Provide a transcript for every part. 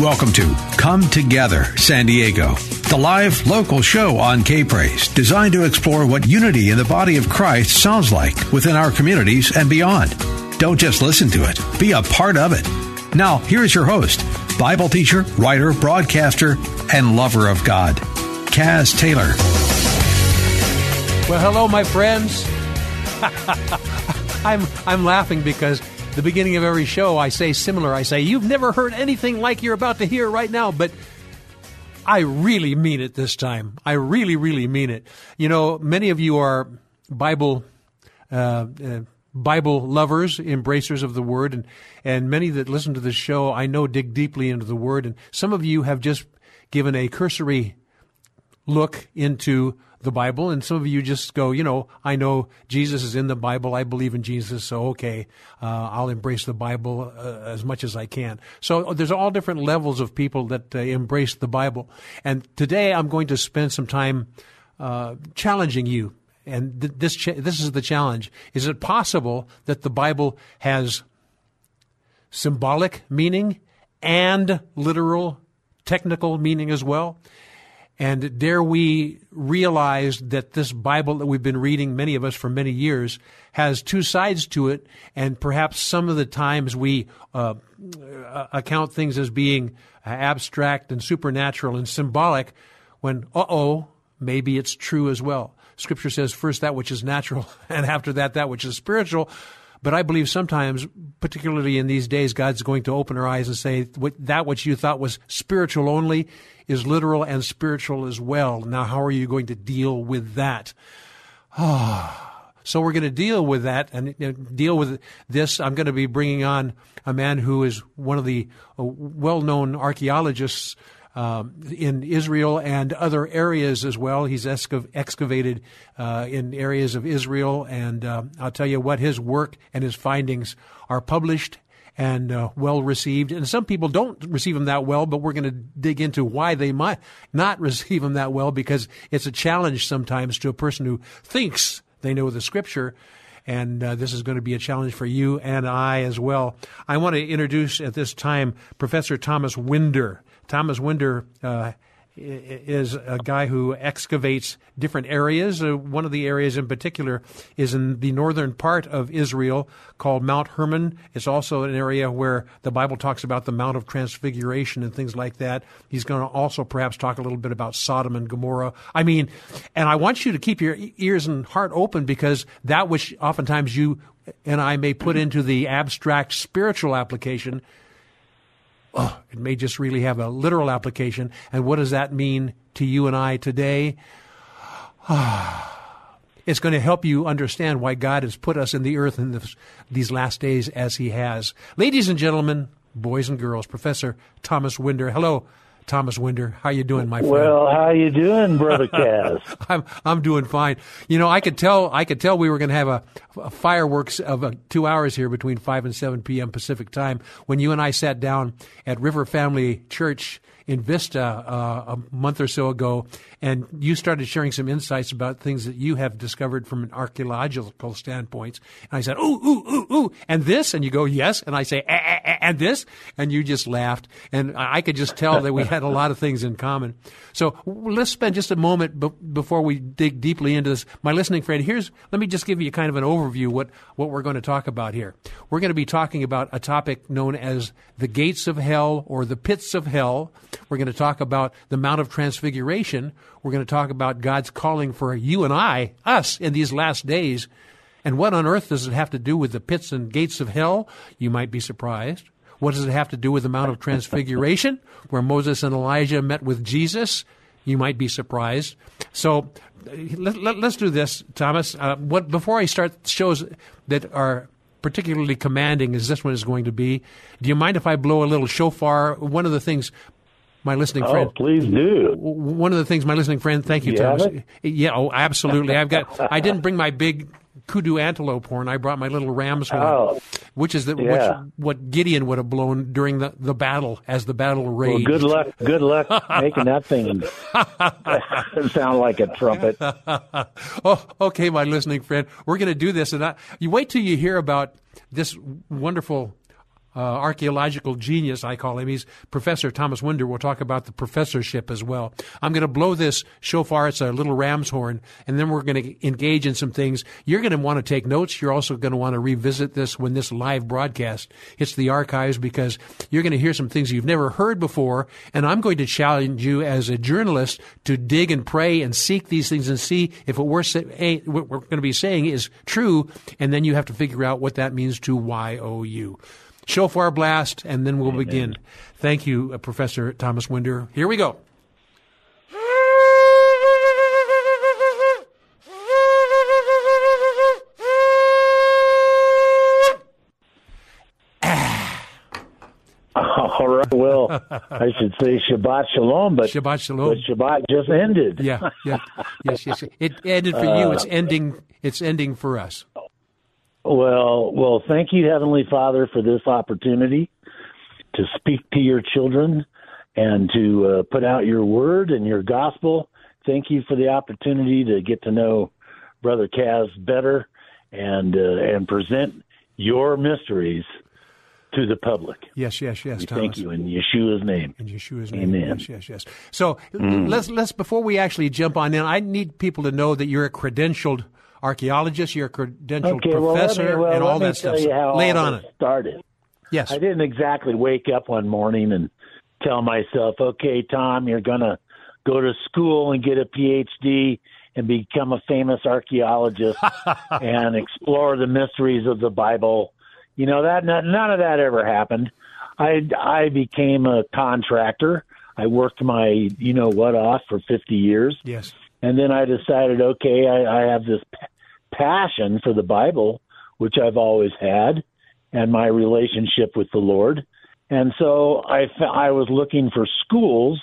Welcome to Come Together San Diego, the live local show on K Praise, designed to explore what unity in the body of Christ sounds like within our communities and beyond. Don't just listen to it, be a part of it. Now, here's your host, Bible teacher, writer, broadcaster, and lover of God, Kaz Taylor. Well, hello, my friends. I'm I'm laughing because the beginning of every show I say similar. I say you've never heard anything like you're about to hear right now, but I really mean it this time. I really, really mean it. You know, many of you are Bible. Uh, uh, Bible lovers, embracers of the Word, and, and many that listen to this show, I know, dig deeply into the Word. And some of you have just given a cursory look into the Bible, and some of you just go, you know, I know Jesus is in the Bible. I believe in Jesus, so okay, uh, I'll embrace the Bible uh, as much as I can. So there's all different levels of people that uh, embrace the Bible, and today I'm going to spend some time uh, challenging you. And th- this cha- this is the challenge: Is it possible that the Bible has symbolic meaning and literal, technical meaning as well? And dare we realize that this Bible that we've been reading, many of us for many years, has two sides to it, and perhaps some of the times we uh, account things as being abstract and supernatural and symbolic, when, uh oh, maybe it's true as well. Scripture says, first that which is natural, and after that, that which is spiritual. But I believe sometimes, particularly in these days, God's going to open our eyes and say, that which you thought was spiritual only is literal and spiritual as well. Now, how are you going to deal with that? so we're going to deal with that and deal with this. I'm going to be bringing on a man who is one of the uh, well-known archaeologists um, in Israel and other areas as well. He's excav- excavated uh, in areas of Israel, and uh, I'll tell you what, his work and his findings are published and uh, well received. And some people don't receive them that well, but we're going to dig into why they might not receive them that well because it's a challenge sometimes to a person who thinks they know the scripture. And uh, this is going to be a challenge for you and I as well. I want to introduce at this time Professor Thomas Winder. Thomas Winder uh, is a guy who excavates different areas. Uh, one of the areas in particular is in the northern part of Israel called Mount Hermon. It's also an area where the Bible talks about the Mount of Transfiguration and things like that. He's going to also perhaps talk a little bit about Sodom and Gomorrah. I mean, and I want you to keep your ears and heart open because that which oftentimes you and I may put into the abstract spiritual application oh, it may just really have a literal application. And what does that mean to you and I today? it's going to help you understand why God has put us in the earth in this, these last days as He has. Ladies and gentlemen, boys and girls, Professor Thomas Winder. Hello, Thomas Winder. How you doing, my friend? Well, how you doing, brother Kaz? I'm I'm doing fine. You know, I could tell I could tell we were going to have a, a fireworks of uh, two hours here between five and seven p.m. Pacific time when you and I sat down at River Family Church in Vista uh, a month or so ago, and you started sharing some insights about things that you have discovered from an archaeological standpoint. And I said, ooh, ooh, ooh, ooh, and this, and you go, yes, and I say, eh, eh, eh, and this, and you just laughed, and I could just tell that we had a lot of things in common. So let's spend just a moment b- before we dig deeply into this. My listening friend, here's let me just give you kind of an overview what what we're going to talk about here. We're going to be talking about a topic known as the gates of hell or the pits of hell. We're going to talk about the Mount of Transfiguration. We're going to talk about God's calling for you and I, us, in these last days. And what on earth does it have to do with the pits and gates of hell? You might be surprised. What does it have to do with the Mount of Transfiguration, where Moses and Elijah met with Jesus? You might be surprised. So let, us let, do this, Thomas. Uh, what before I start shows that are particularly commanding as this one is going to be. Do you mind if I blow a little shofar? One of the things my listening Oh, friend. please do. One of the things my listening friend, thank you, You Thomas. Yeah, oh, absolutely. I've got. I didn't bring my big kudu antelope horn. I brought my little ram's horn, Oh. which is the, Yeah. which, what Gideon would have blown during the, the battle as the battle Well, raged. good luck. Good luck making that thing sound like a trumpet. oh, okay, my listening friend. We're going to do this, and I, you wait till you hear about this wonderful uh, archaeological genius. I call him. He's Professor Thomas Winder. We'll talk about the professorship as well. I'm going to blow this shofar. It's a little ram's horn, and then we're going to engage in some things. You're going to want to take notes. You're also going to want to revisit this when this live broadcast hits the archives because you're going to hear some things you've never heard before. And I'm going to challenge you as a journalist to dig and pray and seek these things and see if what we're, say, what we're going to be saying is true. And then you have to figure out what that means to YOU. Shofar blast, and then we'll begin. Thank you, uh, Professor Thomas Winder. Here we go. All right. Well, I should say Shabbat Shalom, but Shabbat Shalom. but Shabbat just ended. Yeah, yeah, yes, yes. It ended for you. It's ending. It's ending for us. Well, well, thank you, Heavenly Father, for this opportunity to speak to your children and to uh, put out your word and your gospel. Thank you for the opportunity to get to know Brother Kaz better and uh, and present your mysteries to the public. Yes, yes, yes. Thank you in Yeshua's name. In Yeshua's name. Amen. Yes, yes, yes. So Mm. let's let's before we actually jump on in, I need people to know that you're a credentialed archaeologist, you're a credentialed Okay, well, professor, me, well, and all that stuff. how Lay it on it. started. Yes. I didn't exactly wake up one morning and tell myself, okay, Tom, you're going to go to school and get a PhD and become a famous archaeologist and explore the mysteries of the Bible. You know that none none of that ever happened. I I became a contractor. I worked my you know what off for 50 years. Yes. And then I decided, okay, I, I have this p- passion for the Bible, which I've always had, and my relationship with the Lord. And so I, f- I was looking for schools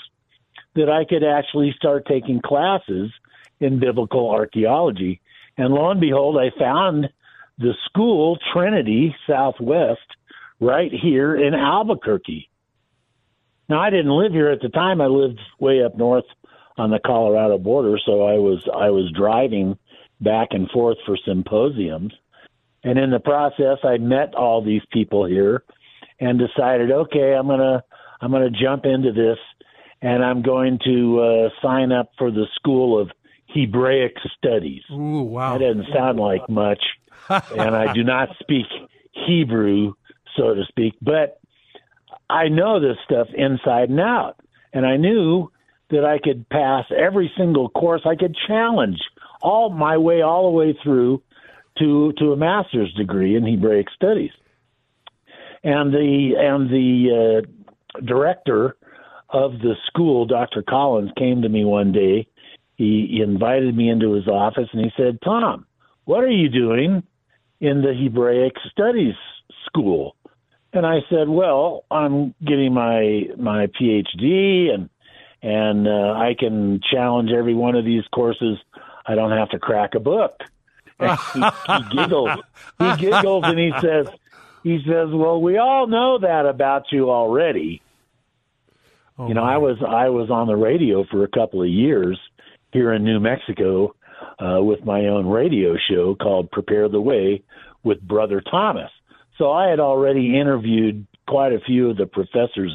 that I could actually start taking classes in biblical archaeology. And lo and behold, I found the school, Trinity Southwest, right here in Albuquerque. Now, I didn't live here at the time. I lived way up north on the Colorado border, so I was I was driving back and forth for symposiums. And in the process, I met all these people here and decided, okay, I'm gonna I'm gonna jump into this, and I'm going to uh, sign up for the School of Hebraic Studies. Ooh, wow. That doesn't sound like much, and I do not speak Hebrew, so to speak, but I know this stuff inside and out, and I knew that I could pass every single course. I could challenge all my way all the way through to to a master's degree in Hebraic studies. And the and the uh, director of the school, Dr. Collins, came to me one day. He, he invited me into his office and he said, "Tom, what are you doing in the Hebraic studies school?" And I said, "Well, I'm getting my my PhD and and uh, I can challenge every one of these courses. I don't have to crack a book." And he, he giggles. He giggles and he says, "He says, well, we all know that about you already." Oh, you know, I was I was on the radio for a couple of years here in New Mexico uh, with my own radio show called "Prepare the Way" with Brother Thomas. So I had already interviewed quite a few of the professors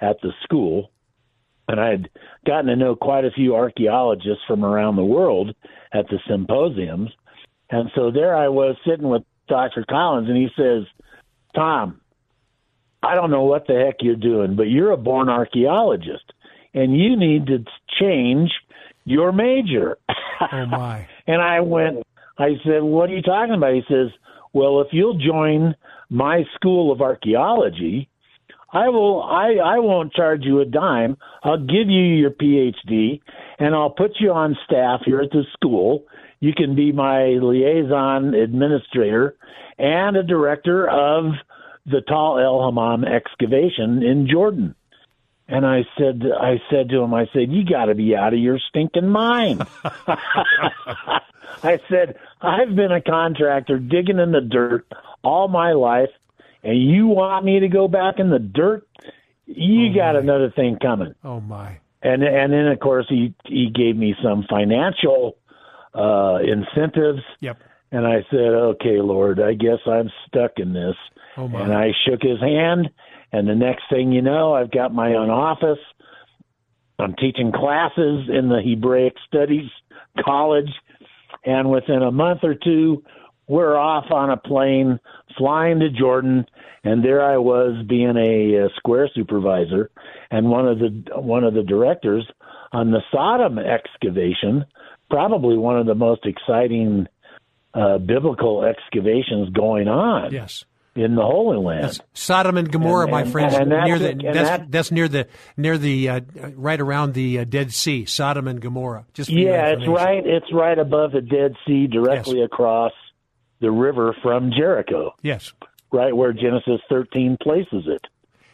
at the school, and I had gotten to know quite a few archaeologists from around the world at the symposiums. And so there I was sitting with Dr. Collins, and he says, Tom, I don't know what the heck you're doing, but you're a born archaeologist, and you need to change your major. Oh my! and I went, I said, "What are you talking about?" He says, "Well, if you'll join my school of archaeology, I will. I I won't charge you a dime. I'll give you your PhD, and I'll put you on staff here at the school. you can be my liaison administrator and a director of the Tal El Hammam excavation in Jordan. And I said, I said to him, I said, you got to be out of your stinking mind. I said, I've been a contractor digging in the dirt all my life, and you want me to go back in the dirt? You Oh, got another thing coming. Oh my. And and then of course he he gave me some financial uh incentives Yep. and I said, "Okay, Lord, I guess I'm stuck in this." Oh my. and I shook his hand, and the next thing you know, I've got my own office. I'm teaching classes in the Hebraic Studies College, and within a month or two, we're off on a plane flying to Jordan, and there I was being a, uh square supervisor and one of the one of the directors on the Sodom excavation, probably one of the most exciting uh, biblical excavations going on Yes. in the Holy Land. That's Sodom and Gomorrah, And- my and- friends, and that's near the that's that- that's near the near the uh, right around the uh, Dead Sea, Sodom and Gomorrah. Just yeah, it's right. It's right above the Dead Sea, directly across the river from Jericho, Yes. right where Genesis 13 places it.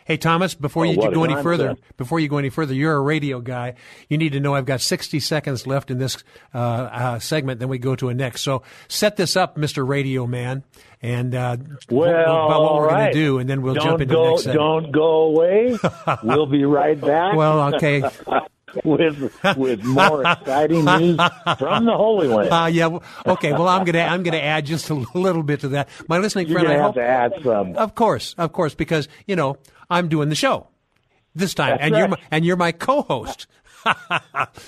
Hey Thomas, before Oh, you go any further, before you go any further, you're a radio guy. You need to know I've got 60 seconds left in this uh, uh, segment. Then we go to a next. So set this up, Mr. Radio Man, and uh, Well, about what we're going to do, and then we'll don't jump into go, the next segment. Don't go away. we'll be right back. Well, okay. with with more exciting news from the Holy Land. Uh, yeah. Okay. Well, I'm gonna I'm gonna add just a little bit to that. My listening You're friend, I have hope, to add some. Of course, of course, because you know I'm doing the show this time, That's and you're my, and you're my co-host.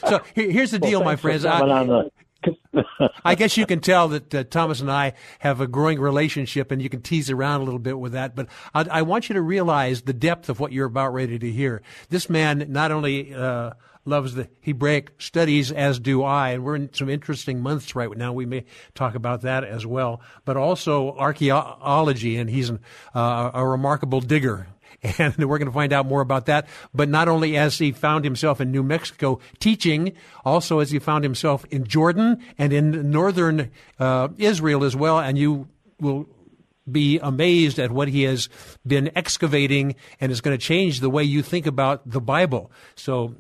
so here's the deal, my Thanks for friends. I, I guess you can tell that uh, Thomas and I have a growing relationship, and you can tease around a little bit with that. But I, I want you to realize the depth of what you're about ready to hear. This man not only uh, loves the Hebraic studies, as do I, and we're in some interesting months right now. We may talk about that as well, but also archaeology, and he's an, uh, a remarkable digger and we're going to find out more about that. But not only as he found himself in New Mexico teaching, also as he found himself in Jordan and in northern uh, Israel as well. And you will be amazed at what he has been excavating, and is going to change the way you think about the Bible. So,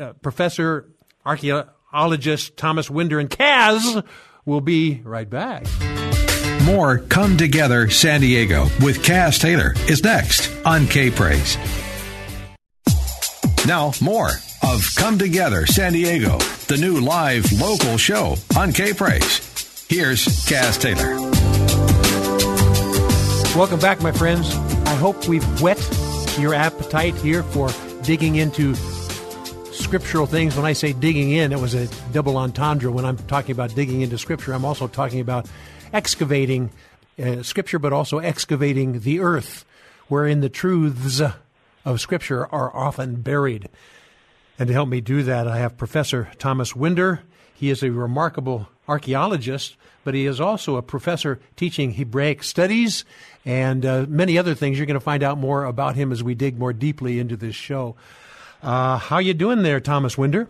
uh, Professor archaeologist Thomas Winder and Kaz will be right back. More Come Together San Diego with Kaz Taylor is next on K Praise. Now, more of Come Together San Diego, the new live local show on K Praise. Here's Kaz Taylor. Welcome back, my friends. I hope we've whet your appetite here for digging into scriptural things. When I say digging in, it was a double entendre. When I'm talking about digging into scripture, I'm also talking about excavating uh, scripture, but also excavating the earth, wherein the truths of scripture are often buried. And to help me do that, I have Professor Thomas Winder. He is a remarkable archaeologist, but he is also a professor teaching Hebraic studies and uh, many other things. You're going to find out more about him as we dig more deeply into this show. Uh, how you doing there, Thomas Winder?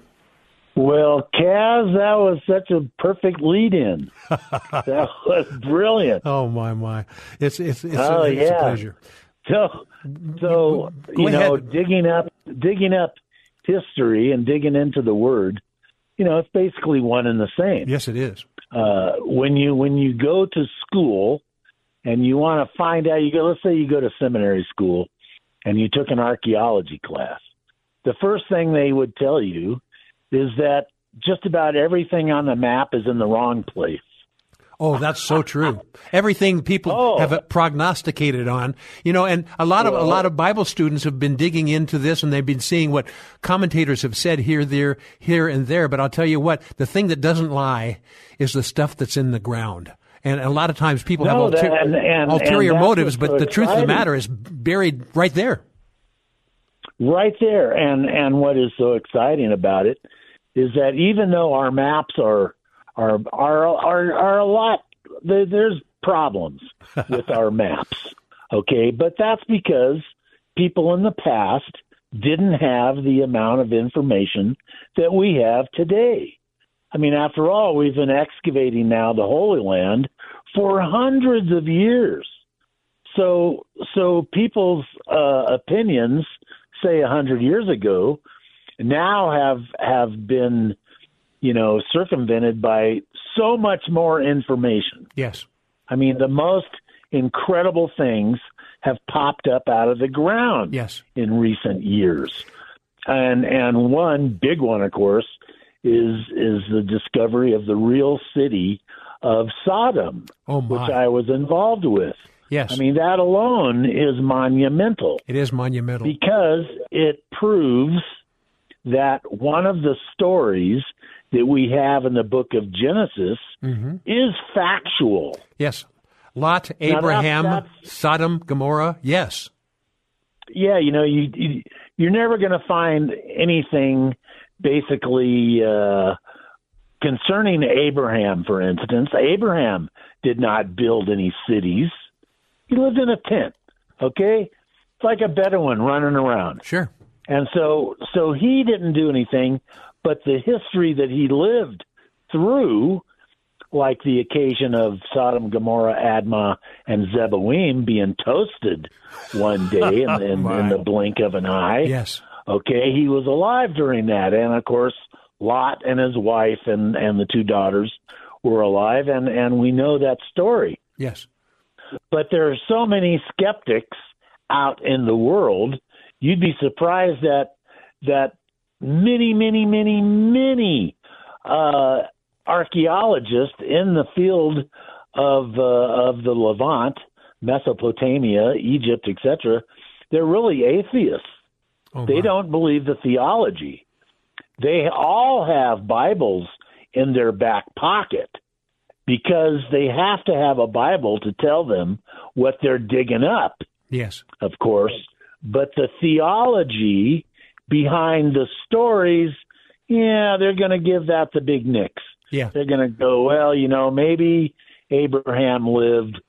Well, Kaz, that was such a perfect lead-in. that was brilliant. Oh my my! It's it's it's, Oh, a, it's a yeah. pleasure. So, so Go you know, ahead. digging up, digging up history and digging into the Word, you know, it's basically one and the same. Yes, it is. uh, when you when you go to school and you want to find out, you go. Let's say you go to seminary school and you took an archaeology class. The first thing they would tell you is that just about everything on the map is in the wrong place. Oh, that's so true. Everything people Oh. have prognosticated on, you know, and a lot of a lot of Bible students have been digging into this, and they've been seeing what commentators have said here, there, here, and there. But I'll tell you what: the thing that doesn't lie is the stuff that's in the ground. And a lot of times people have No, that- and- and- ulterior and motives, but so the truth of the matter is buried right there. Right there. And and what is so exciting about it is that even though our maps are are are are, are a lot there's problems with our maps. Okay. But that's because people in the past didn't have the amount of information that we have today. I mean, after all, we've been excavating now the Holy Land for hundreds of years. So, so people's uh, opinions, say a hundred years ago, now have have been, you know, circumvented by so much more information. Yes. I mean, the most incredible things have popped up out of the ground Yes. in recent years. And and one big one of course is is the discovery of the real city of Sodom, Oh, which I was involved with. Yes. I mean that alone is monumental it is monumental. because it proves that one of the stories that we have in the book of Genesis Mm-hmm. is factual. yes. Lot, Abraham, that's- Sodom, Gomorrah. Yes. yeah, you know, you, you you're never going to find anything basically uh, concerning Abraham, for instance. Abraham did not build any cities; he lived in a tent. Okay, it's like a Bedouin running around, Sure. and so so he didn't do anything. But the history that he lived through like the occasion of Sodom, Gomorrah, Admah, and Zeboim being toasted one day in, in, in the blink of an eye. Yes. Okay, he was alive during that, and of course, Lot and his wife and and the two daughters were alive, and and we know that story. Yes. But there are so many skeptics out in the world. You'd be surprised that that many, many, many, many uh, archaeologists in the field of uh, of the Levant, Mesopotamia, Egypt, etc. They're really atheists. Oh, They don't believe the theology. They all have Bibles in their back pocket because they have to have a Bible to tell them what they're digging up Yes. of course, but the theology behind the stories, yeah, they're going to give that the big nicks. Yeah. They're going to go, well, you know, maybe Abraham lived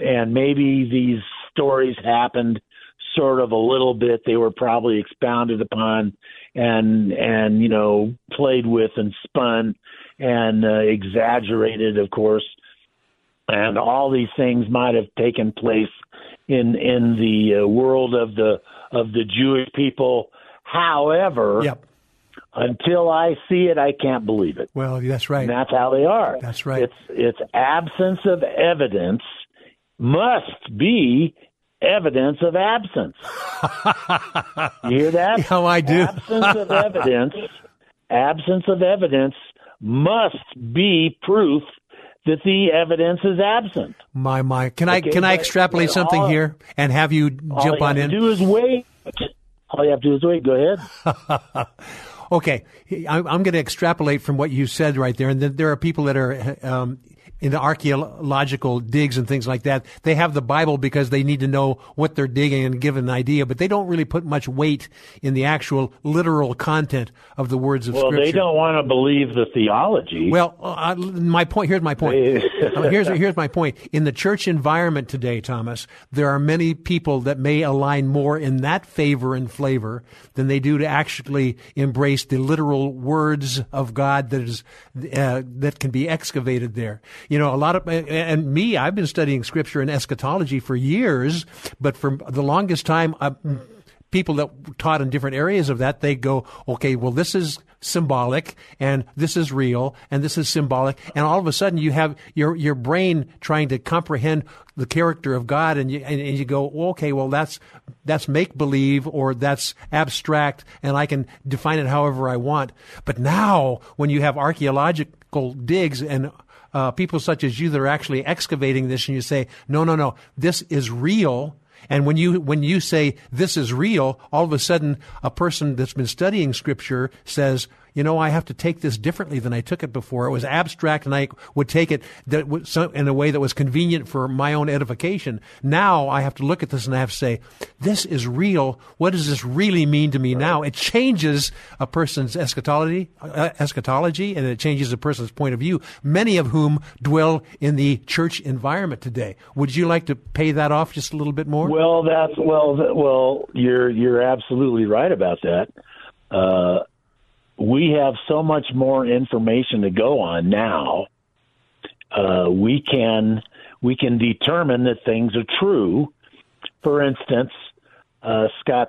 and maybe these stories happened sort of a little bit they were probably expounded upon and and you know played with and spun and uh, exaggerated of course and all these things might have taken place in in the uh, world of the of the Jewish people. However, Yep. until I see it, I can't believe it. Well, that's right. And that's how they are. That's right. It's it's absence of evidence must be evidence of absence. you hear that? Oh, I do. Absence of evidence. Absence of evidence must be proof that the evidence is absent. My my. Can I Okay, can I extrapolate but something all- here and have you All jump you on have in? to do is wait. All you have to do is wait. Go ahead. Okay, I- I'm going to extrapolate from what you said right there, and then there are people that are um, in the archaeological digs and things like that. They have the Bible because they need to know what they're digging and give an idea, but they don't really put much weight in the actual literal content of the words of Well, Scripture. Well, they don't want to believe the theology. Well, uh, my point. Here's my point. Uh, here's here's my point. In the church environment today, Thomas, there are many people that may align more in that favor and flavor than they do to actually embrace the literal words of God that is uh, that can be excavated there. You know, a lot of and me, I've been studying Scripture and eschatology for years, but for the longest time. I, people that taught in different areas of that, they go, okay, well, this is symbolic and this is real and this is symbolic. And all of a sudden you have your, your brain trying to comprehend the character of God and you, and, and you go, okay, well, that's, that's make believe or that's abstract and I can define it however I want. But now when you have archaeological digs and uh, people such as you that are actually excavating this and you say, no, no, no, this is real. And when you when you say this is real, all of a sudden a person that's been studying scripture says, you know, I have to take this differently than I took it before. It was abstract, and I would take it in a way that was convenient for my own edification. Now I have to look at this and I have to say, this is real. What does this really mean to me now? It changes a person's eschatology, uh, eschatology, and it changes a person's point of view. Many of whom dwell in the church environment today. Would you like to pay that off just a little bit more? Well, that's well, well, you're you're absolutely right about that. Uh, we have so much more information to go on now. Uh, we can we can determine that things are true. For instance, uh, Scott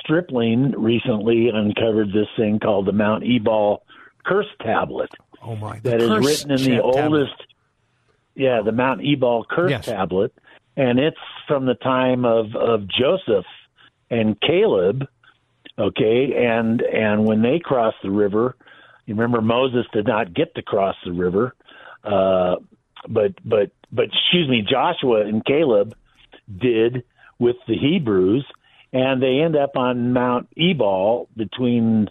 Stripling recently uncovered this thing called the Mount Ebal Curse Tablet. Oh my! That is written in the tablet. oldest. Yeah, the Mount Ebal Curse yes. Tablet, and it's from the time of of Joseph and Caleb. Okay, and and when they crossed the river, you remember Moses did not get to cross the river, uh, but but but excuse me, Joshua and Caleb did with the Hebrews, and they end up on Mount Ebal between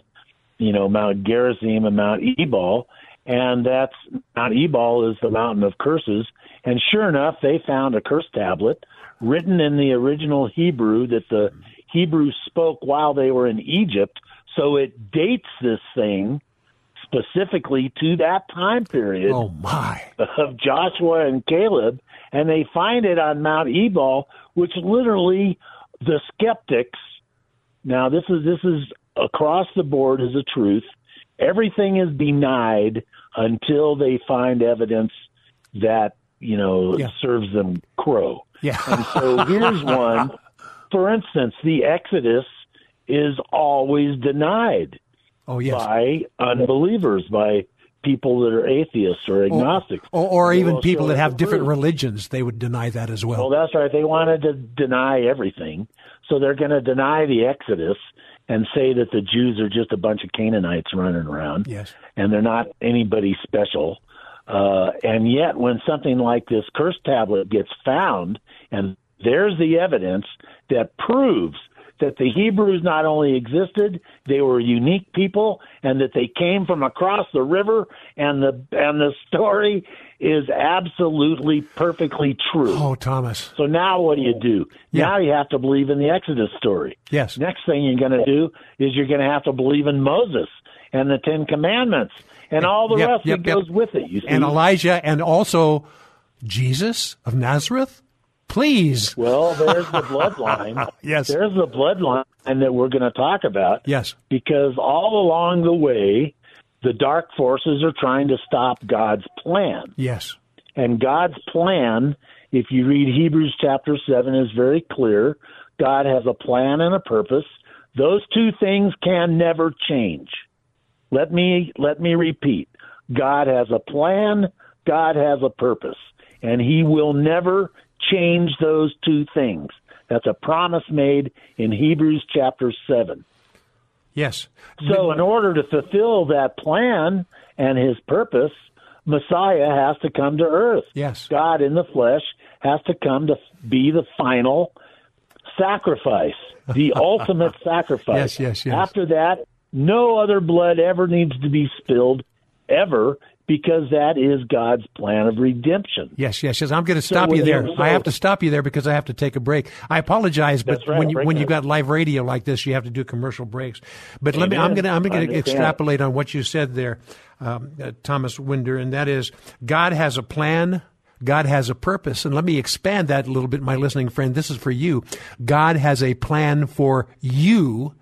you know Mount Gerizim and Mount Ebal, and that's Mount Ebal is the mountain of curses. And sure enough, they found a curse tablet written in the original Hebrew that the Hebrews spoke while they were in Egypt. So it dates this thing specifically to that time period. Oh my! Of Joshua and Caleb, and they find it on Mount Ebal, which literally the skeptics. Now this is this is across the board is a truth. Everything is denied until they find evidence that you know yeah. serves them crow. Yeah. and so here's one. For instance, the Exodus is always denied. Oh yes. By unbelievers, by people that are atheists or agnostics, or, or, or even people that have different religions, they would deny that as well. Well, that's right. They wanted to deny everything, so they're going to deny the Exodus and say that the Jews are just a bunch of Canaanites running around. Yes, and they're not anybody special. Uh, and yet, when something like this curse tablet gets found, and there's the evidence that proves that the Hebrews not only existed, they were unique people, and that they came from across the river, and the and the story is absolutely perfectly true. Oh, Thomas. So now what do you do? Yeah. Now you have to believe in the Exodus story. Yes. Next thing you're going to do is you're going to have to believe in Moses and the Ten Commandments and all the yep, rest yep, that yep. goes with it. You see? And Elijah and also Jesus of Nazareth. Please. Well, there's the bloodline. yes. There's the bloodline that we're going to talk about. Yes. Because all along the way, the dark forces are trying to stop God's plan. Yes. And God's plan, if you read Hebrews chapter 7, is very clear. God has a plan and a purpose. Those two things can never change. Let me let me repeat. God has a plan, God has a purpose, and he will never change those two things. That's a promise made in Hebrews chapter 7. Yes. So, in order to fulfill that plan and his purpose, Messiah has to come to earth. Yes. God in the flesh has to come to be the final sacrifice, the ultimate sacrifice. Yes, yes, yes. After that, no other blood ever needs to be spilled, ever, because that is God's plan of redemption. Yes, yes, yes. I'm going to stop so you there. So, I have to stop you there because I have to take a break. I apologize, but right, when you when you got live radio like this, you have to do commercial breaks. But Amen. let me. I'm going to I'm going to extrapolate on what you said there, um, uh, Thomas Winder, and that is God has a plan. God has a purpose. And let me expand that a little bit, my listening friend. This is for you. God has a plan for you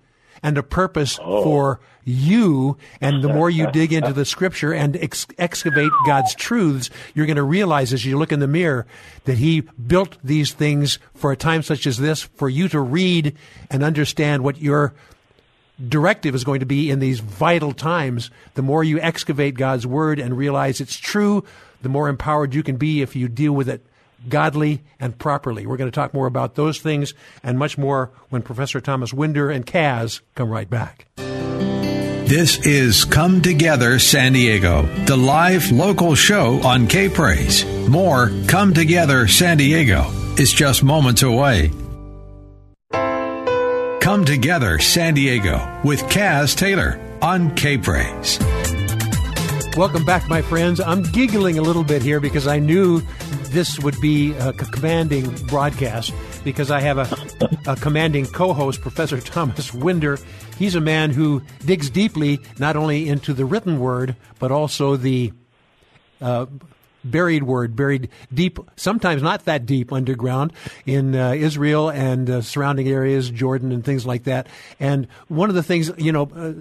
and a purpose oh. for you. And the more you dig into the scripture and ex- excavate God's truths, you're going to realize as you look in the mirror that He built these things for a time such as this for you to read and understand what your directive is going to be in these vital times. The more you excavate God's word and realize it's true, the more empowered you can be if you deal with it godly, and properly. We're going to talk more about those things and much more when Professor Thomas Winder and Kaz come right back. This is Come Together San Diego, the live local show on K Praise. More Come Together San Diego is just moments away. Come Together San Diego with Kaz Taylor on K Praise. Welcome back, my friends. I'm giggling a little bit here because I knew this would be a commanding broadcast because I have a, a commanding co host, Professor Thomas Winder. He's a man who digs deeply not only into the written word, but also the uh, buried word, buried deep, sometimes not that deep underground in uh, Israel and uh, surrounding areas, Jordan and things like that. And one of the things, you know, uh,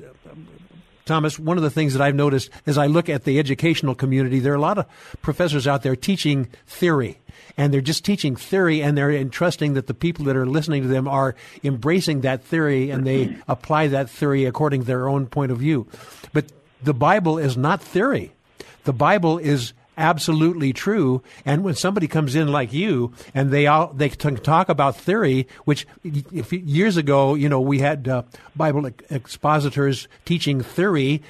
Thomas, one of the things that I've noticed as I look at the educational community, there are a lot of professors out there teaching theory and they're just teaching theory and they're entrusting that the people that are listening to them are embracing that theory and they apply that theory according to their own point of view. But the Bible is not theory. The Bible is absolutely true. And when somebody comes in like you and they all, they talk about theory, which years ago, you know, we had uh, Bible expositors teaching theory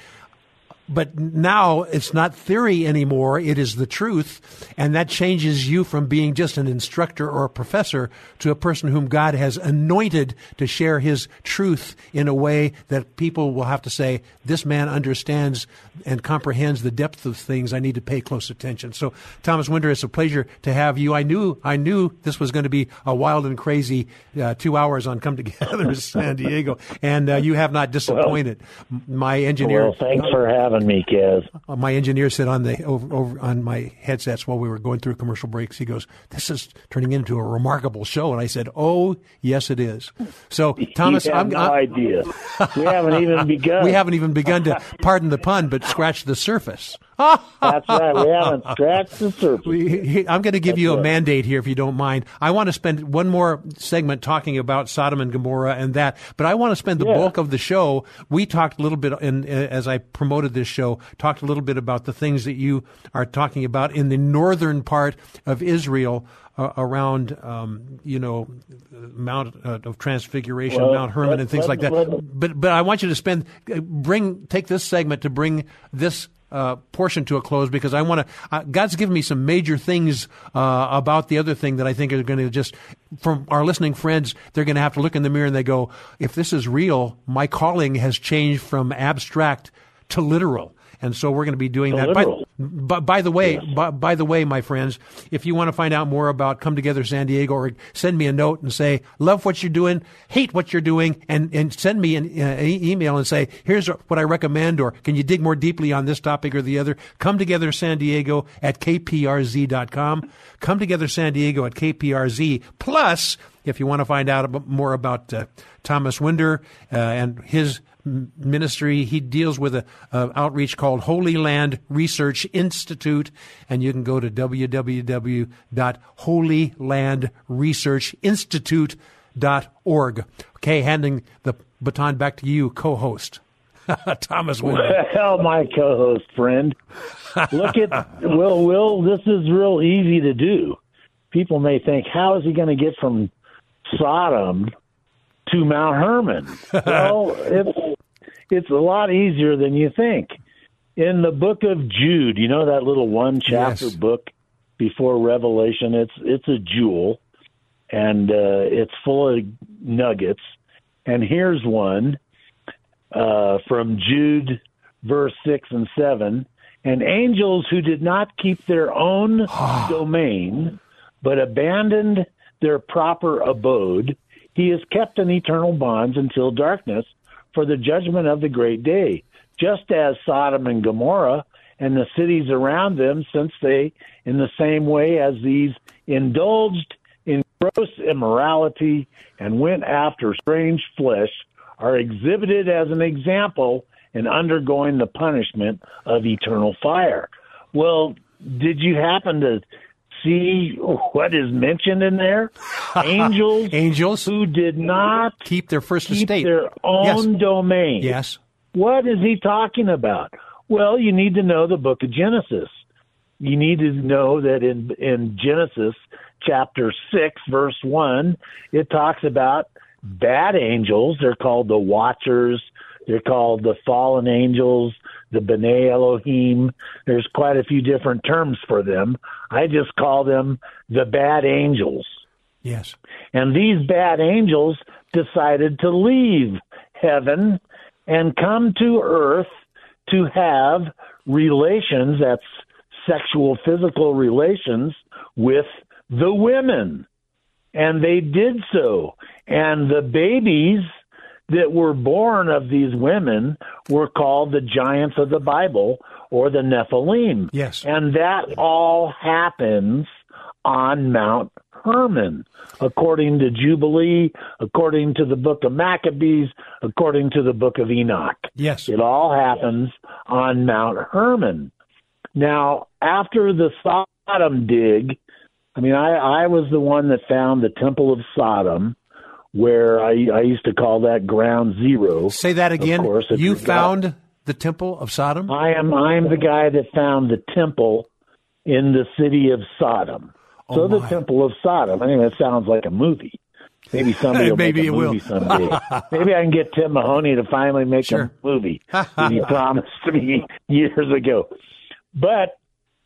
but now it's not theory anymore. It is the truth. And that changes you from being just an instructor or a professor to a person whom God has anointed to share his truth in a way that people will have to say, this man understands and comprehends the depth of things. I need to pay close attention. So Thomas Winder, it's a pleasure to have you. I knew, I knew this was going to be a wild and crazy uh, two hours on Come Together San Diego. And uh, you have not disappointed. Well, My engineer. Well, thanks for having me, Kaz. Uh, my engineer said on the over, over, on my headsets while we were going through commercial breaks. He goes, "This is turning into a remarkable show," and I said, "Oh, yes, it is." So, Thomas, I'm no I'm, idea. We haven't even begun. we haven't even begun to pardon the pun, but scratch the surface. That's right. We haven't scratched the surface. We, I'm going to give That's you a right. mandate here, if you don't mind. I want to spend one more segment talking about Sodom and Gomorrah and that, but I want to spend the Yeah. bulk of the show. We talked a little bit, in, as I promoted this show, talked a little bit about the things that you are talking about in the northern part of Israel. Uh, around, um, you know, Mount uh, of Transfiguration, Well, Mount Hermon, and things like that. but but I want you to spend uh, bring take this segment to bring this uh, portion to a close because I want to. Uh, God's given me some major things uh, about the other thing that I think are going to just from our listening friends. They're going to have to look in the mirror and they go, if this is real, my calling has changed from abstract to literal. And so we're going to be doing To that. By, by, by the way, by, by the way, my friends, if you want to find out more about Come Together San Diego, or send me a note and say, love what you're doing, hate what you're doing, and, and send me an uh, email and say, here's what I recommend, or can you dig more deeply on this topic or the other? Come Together San Diego at kprz.com. Come Together San Diego at kprz. Plus, if you want to find out more about uh, Thomas Winder uh, and his ministry, he deals with a, a outreach called Holy Land Research Institute, and you can go to www.holylandresearchinstitute.org. Okay, handing the baton back to you, co-host Thomas Winder. Well, my co-host friend, look at Will. Will, this is real easy to do. People may think, how is he going to get from Sodom to Mount Hermon? well, it's it's a lot easier than you think. In the book of Jude, you know that little one chapter Yes. book before Revelation. It's it's a jewel, and uh, it's full of nuggets. And here's one uh, from Jude, verse 6 and 7. And angels who did not keep their own domain, but abandoned their proper abode, he is kept in eternal bonds until darkness for the judgment of the great day, just as Sodom and Gomorrah and the cities around them, since they, in the same way as these, indulged in gross immorality and went after strange flesh, are exhibited as an example in undergoing the punishment of eternal fire. Well, did you happen to see what is mentioned in there? Angels Angels who did not keep their first keep estate. their own Yes. domain. Yes. What is he talking about? Well, you need to know the book of Genesis. You need to know that in in Genesis chapter 6 verse 1, it talks about bad angels. They're called the watchers. They're called the fallen angels, the B'nai Elohim. There's quite a few different terms for them. I just call them the bad angels. Yes. And these bad angels decided to leave heaven and come to earth to have relations, that's sexual, physical relations, with the women. And they did so. And the babies that were born of these women were called the giants of the Bible or the Nephilim. Yes. And that all happens on Mount Hermon, according to Jubilee, according to the book of Maccabees, according to the book of Enoch. Yes. It all happens on Mount Hermon. Now, after the Sodom dig, I mean, I, I was the one that found the Temple of Sodom, where I, I used to call that ground zero. Say that again. Course, you got- found the Temple of Sodom? I am I am the guy that found the temple in the city of Sodom. Oh, so Oh, the. Temple of Sodom. I mean, that sounds like a movie. Maybe somebody will Maybe make a it will. movie someday. Maybe I can get Tim Mahoney to finally make Sure. a movie that he promised me years ago. But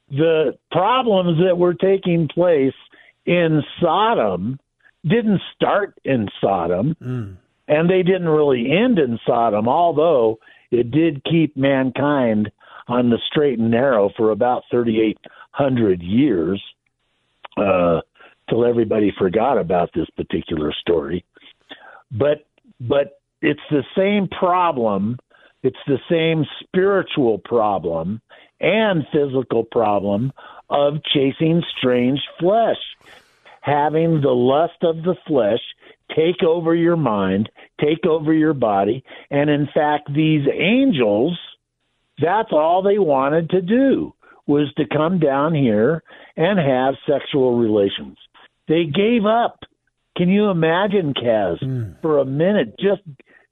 the problems that were taking place in Sodom didn't start in Sodom, and they didn't really end in Sodom, although it did keep mankind on the straight and narrow for about 3,800 years uh, till everybody forgot about this particular story. But but it's the same problem. It's the same spiritual problem and physical problem of chasing strange flesh, having the lust of the flesh take over your mind, take over your body, and in fact, these angels that's all they wanted to do was to come down here and have sexual relations. They gave up. Can you imagine, Kaz, hmm. for a minute, just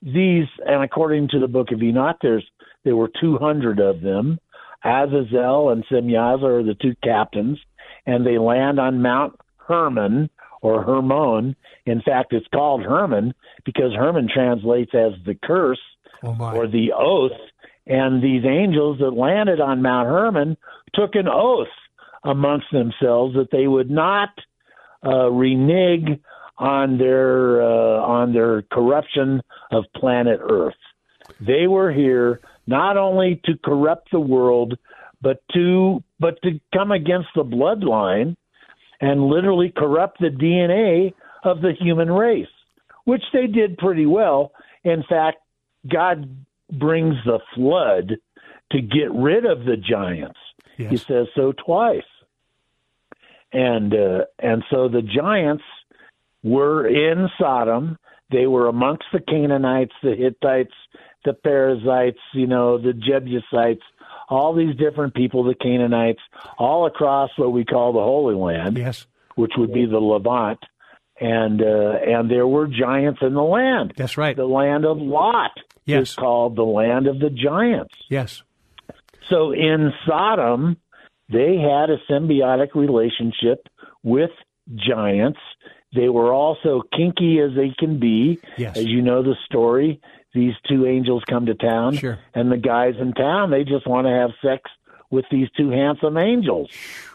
these, and according to the book of Enoch, there's there were 200 of them. Azazel and Semyaza are the two captains, and they land on Mount Hermon or Hermon. In fact, it's called Hermon because Hermon translates as the curse Oh, or the oath. And these angels that landed on Mount Hermon took an oath amongst themselves that they would not uh, renege on their uh, on their corruption of planet Earth. They were here not only to corrupt the world, but to but to come against the bloodline and literally corrupt the DNA of the human race, which they did pretty well. In fact, God brings the flood to get rid of the giants. He says so twice. And uh, and so the giants were in Sodom. They were amongst the Canaanites, the Hittites, the Perizzites, you know, the Jebusites, all these different people, the Canaanites, all across what we call the Holy Land Yes. which would be the Levant, and uh, and there were giants in the land. That's right. The land of Lot Yes. is called the land of the giants. Yes. So in Sodom, they had a symbiotic relationship with giants. They were also kinky as they can be. Yes. As you know the story, these two angels come to town, Sure. and the guys in town they just want to have sex with these two handsome angels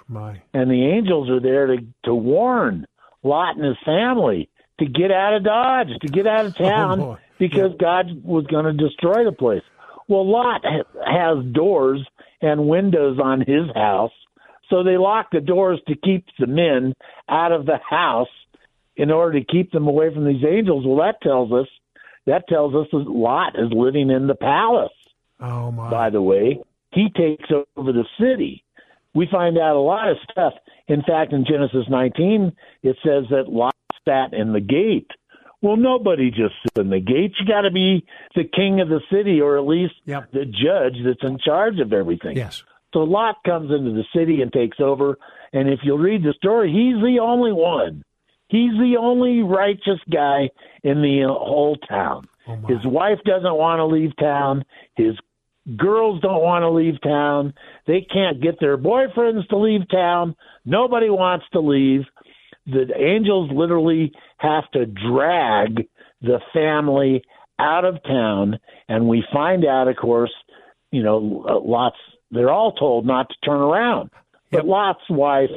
My. and the angels are there to to warn Lot and his family to get out of Dodge, to get out of oh, town, boy. because God was going to destroy the place. Well, Lot ha- has doors and windows on his house, so they lock the doors to keep the men out of the house in order to keep them away from these angels. Well, that tells us that tells us that Lot is living in the palace Oh, my. by the way. He takes over the city. We find out a lot of stuff. In fact, in Genesis 19, it says that Lot sat in the gate. Well, nobody just sits in the gate. You got to be the king of the city, or at least Yep. the judge that's in charge of everything. Yes. So Lot comes into the city and takes over. And if you'll read the story, he's the only one. He's the only righteous guy in the whole town. Oh. His wife doesn't want to leave town. His girls don't want to leave town. They can't get their boyfriends to leave town. Nobody wants to leave. The angels literally have to drag the family out of town. And we find out, of course, you know, Lot's, they're all told not to turn around. But Lot's wife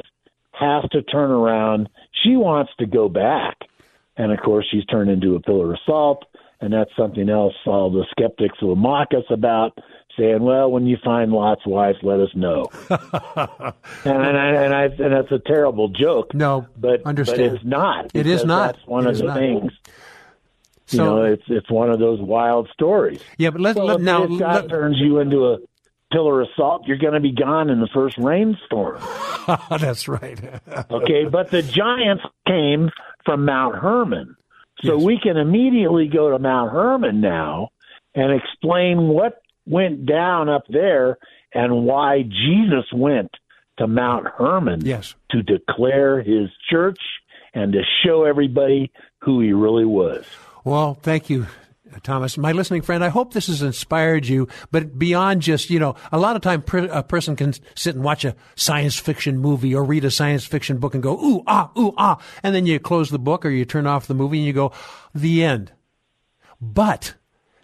has to turn around. She wants to go back. And of course, she's turned into a pillar of salt. And that's something else all the skeptics will mock us about, saying, well, when you find Lot's wife, let us know. and, and, I, and, I, and that's a terrible joke. No, but, understand. but it's not. It is not. That's one It of the not. things. You know, it's it's one of those wild stories. Yeah, but let, Well, let now. let- turns you into a pillar of salt, you're going to be gone in the first rainstorm. That's right. okay, but the giants came from Mount Hermon. So yes. we can immediately go to Mount Hermon now and explain what went down up there and why Jesus went to Mount Hermon yes. to declare his church and to show everybody who he really was. Well, thank you, Thomas. My listening friend, I hope this has inspired you, but beyond just, you know, a lot of time a person can sit and watch a science fiction movie or read a science fiction book and go, ooh, ah, ooh, ah. And then you close the book or you turn off the movie and you go, the end. But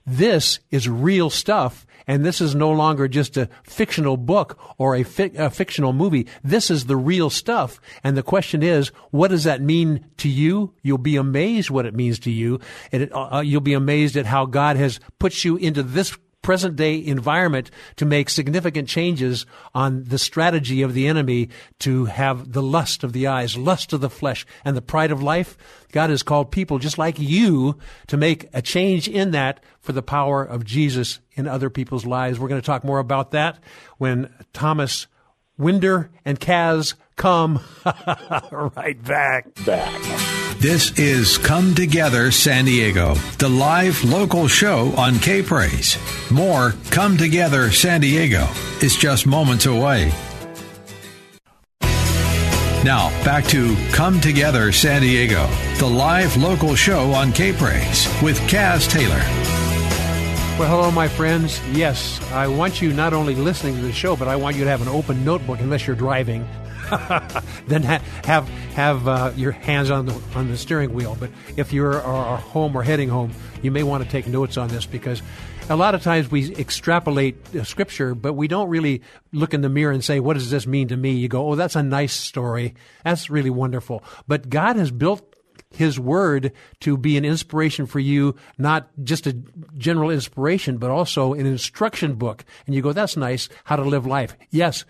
this is real stuff and this is no longer just a fictional book or a, fi- a, fictional movie. This is the real stuff. And the question is, what does that mean to you? You'll be amazed what it means to you. And uh, uh, you'll be amazed at how God has put you into this present day environment to make significant changes on the strategy of the enemy to have the lust of the eyes, lust of the flesh, and the pride of life. God has called people just like you to make a change in that for the power of Jesus in other people's lives. We're going to talk more about that when Thomas Winder and Kaz come right back. Back. This is Come Together San Diego, the live local show on K Praise. More Come Together San Diego is just moments away. Now, back to Come Together San Diego, the live local show on K Praise with Kaz Taylor. Well, hello, my friends. Yes, I want you not only listening to the show, but I want you to have an open notebook unless you're driving. then ha- have have uh, your hands on the on the steering wheel. But if you're are home or heading home, you may want to take notes on this because a lot of times we extrapolate scripture, but we don't really look in the mirror and say, "What does this mean to me?" You go, "Oh, that's a nice story. That's really wonderful." But God has built his word to be an inspiration for you, not just a general inspiration, but also an instruction book. And you go, that's nice, how to live life. Yes,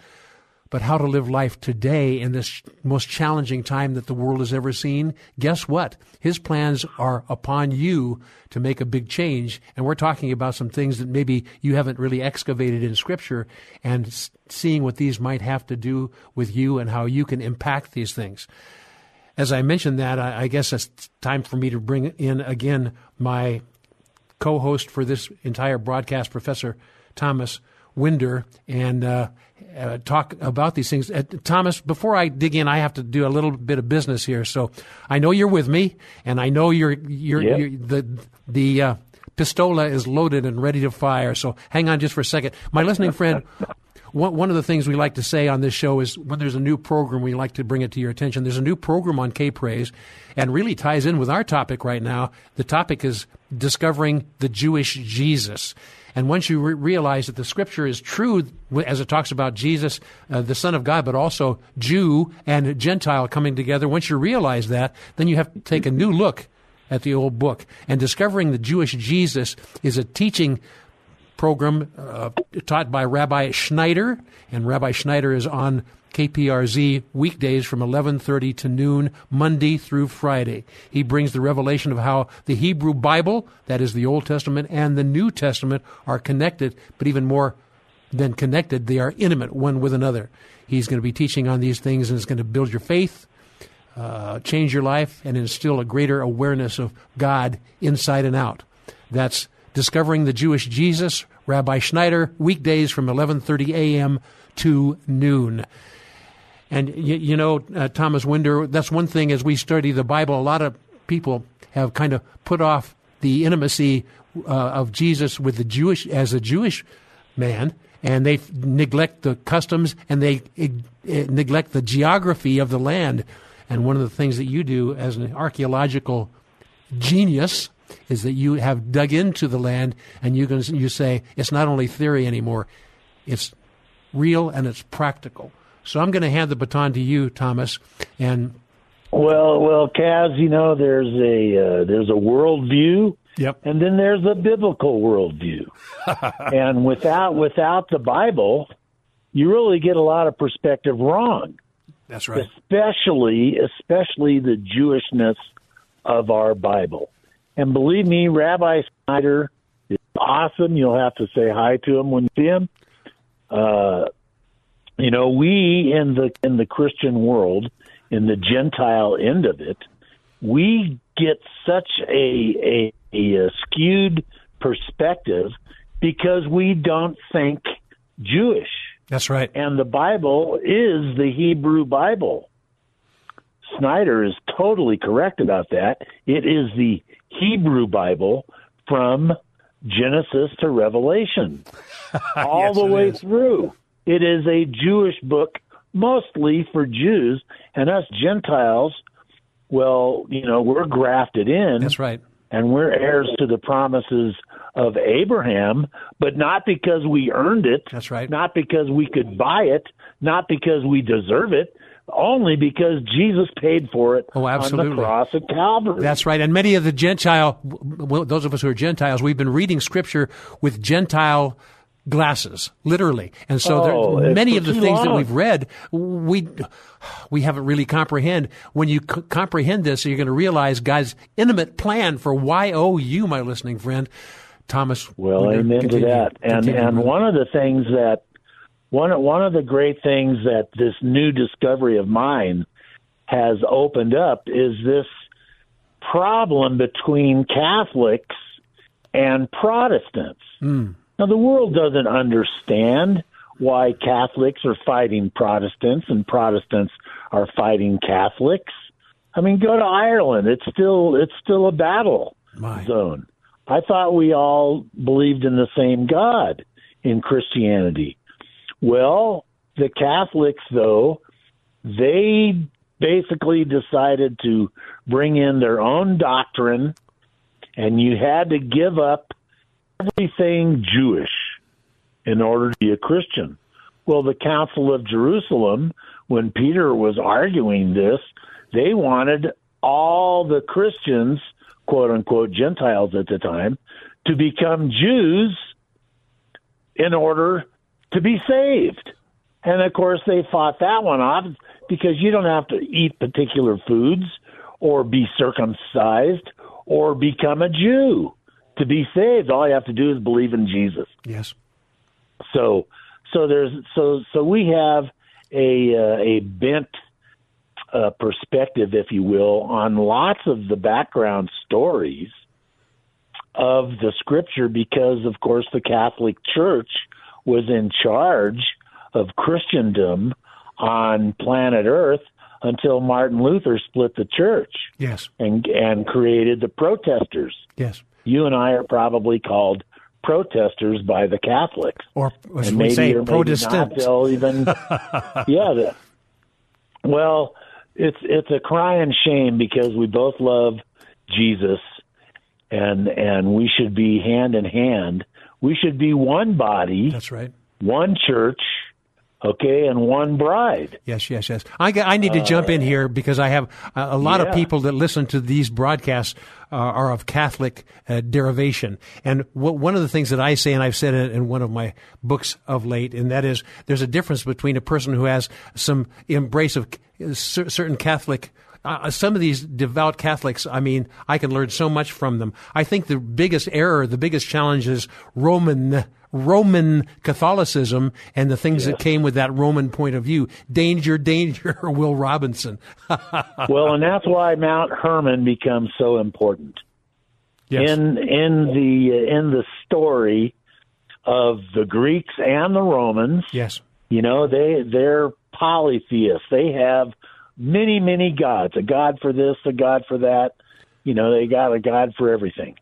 but how to live life today in this most challenging time that the world has ever seen. Guess what? His plans are upon you to make a big change. And we're talking about some things that maybe you haven't really excavated in scripture and seeing what these might have to do with you and how you can impact these things as I mentioned that, I, guess it's time for me to bring in again my co host for this entire broadcast, Professor Thomas Winder, and uh, uh, talk about these things. Uh, Thomas, before I dig in, I have to do a little bit of business here. So I know you're with me, and I know you're, you're, yep. you're the the uh, pistola is loaded and ready to fire. So hang on just for a second, my listening friend one, one of the things we like to say on this show is when there's a new program, we like to bring it to your attention. There's a new program on K Praise and really ties in with our topic right now. The topic is discovering the Jewish Jesus. And once you re- realize that the scripture is true, as it talks about Jesus, uh, the Son of God, but also Jew and Gentile coming together, once you realize that, then you have to take a new look at the old book. And discovering the Jewish Jesus is a teaching program uh, taught by Rabbi Schneider, and Rabbi Schneider is on KPRZ weekdays from 11:30 to noon Monday through Friday. He brings the revelation of how the Hebrew Bible, that is the Old Testament and the New Testament are connected, but even more than connected, they are intimate one with another. He's going to be teaching on these things and it's going to build your faith, uh, change your life and instill a greater awareness of God inside and out. That's Discovering the Jewish Jesus, Rabbi Schneider, weekdays from 11:30 a.m. to noon. And you, you know, uh, Thomas Winder, that's one thing as we study the Bible, a lot of people have kind of put off the intimacy uh, of Jesus with the Jewish as a Jewish man, and they neglect the customs and they uh, neglect the geography of the land. And one of the things that you do as an archaeological genius is that you have dug into the land and you can you say it's not only theory anymore, it's real and it's practical. So I'm going to hand the baton to you, Thomas, and. Well, well, Kaz, you know, there's a uh, there's a worldview, yep, and then there's a biblical worldview, and without without the Bible, you really get a lot of perspective wrong. That's right. Especially, especially the Jewishness of our Bible. And believe me, Rabbi Schneider is awesome. You'll have to say hi to him when you see him. Uh, you know, we in the in the Christian world, in the Gentile end of it, we get such a a, a skewed perspective because we don't think Jewish. That's right. And the Bible is the Hebrew Bible. Schneider is totally correct about that. It is the Hebrew Bible from Genesis to Revelation, all Yes, the way is. through. It is a Jewish book, mostly for Jews, and us Gentiles. Well, you know, we're grafted in That's right. and we're heirs to the promises of Abraham, but not because we earned it. That's right. Not because we could buy it, not because we deserve it, only because Jesus paid for it Oh, on absolutely. the cross at Calvary. That's right. And many of the Gentile, well, those of us who are Gentiles, we've been reading Scripture with Gentile glasses, literally. And so Oh, there, many of the things that we've read, we we haven't really comprehend. When you c- comprehend this, you're going to realize God's intimate plan for YOU, my listening friend, Thomas. Well, amen to that. And Continue, and one of the things that one one of the great things that this new discovery of mine has opened up is this problem between Catholics and Protestants. Hmm. Now the world doesn't understand why Catholics are fighting Protestants and Protestants are fighting Catholics. I mean, go to Ireland. It's still it's still a battle My. zone. I thought we all believed in the same God in Christianity. Well, the Catholics, though, they basically decided to bring in their own doctrine, and you had to give up everything Jewish in order to be a Christian. Well, the Council of Jerusalem, when Peter was arguing this, they wanted all the Christians, quote unquote Gentiles at the time, to become Jews in order to be saved. And of course, they fought that one off because you don't have to eat particular foods or be circumcised or become a Jew to be saved. All you have to do is believe in Jesus. Yes. So, so there's so so we have a uh, a bent uh, perspective, if you will, on lots of the background stories of the Scripture, because of course the Catholic Church was in charge of Christendom on planet Earth until Martin Luther split the church Yes. and and created the protesters. Yes. You and I are probably called protesters by the Catholics Or as and we maybe say, or maybe Protestant. Not, they'll even, yeah. The, well, it's it's a crying shame because we both love Jesus, and and we should be hand in hand. We should be one body, That's right. one church, okay, and one bride. Yes, yes, yes. I, I need to jump in here because I have a, a lot of people that listen to these broadcasts uh, are of Catholic uh, derivation. And wh- one of the things that I say, and I've said it in one of my books of late, and that is there's a difference between a person who has some embrace of c- certain Catholic uh, some of these devout Catholics, I mean, I can learn so much from them. I think the biggest error, the biggest challenge is Roman Roman Catholicism and the things that came with that Roman point of view. Danger, danger, Will Robinson. well, and that's why Mount Hermon becomes so important. Yes. in in the uh, in the story of the Greeks and the Romans. yes. You know, they they're polytheists. They have many many gods. A god for this, a god for that. You know, they got a god for everything.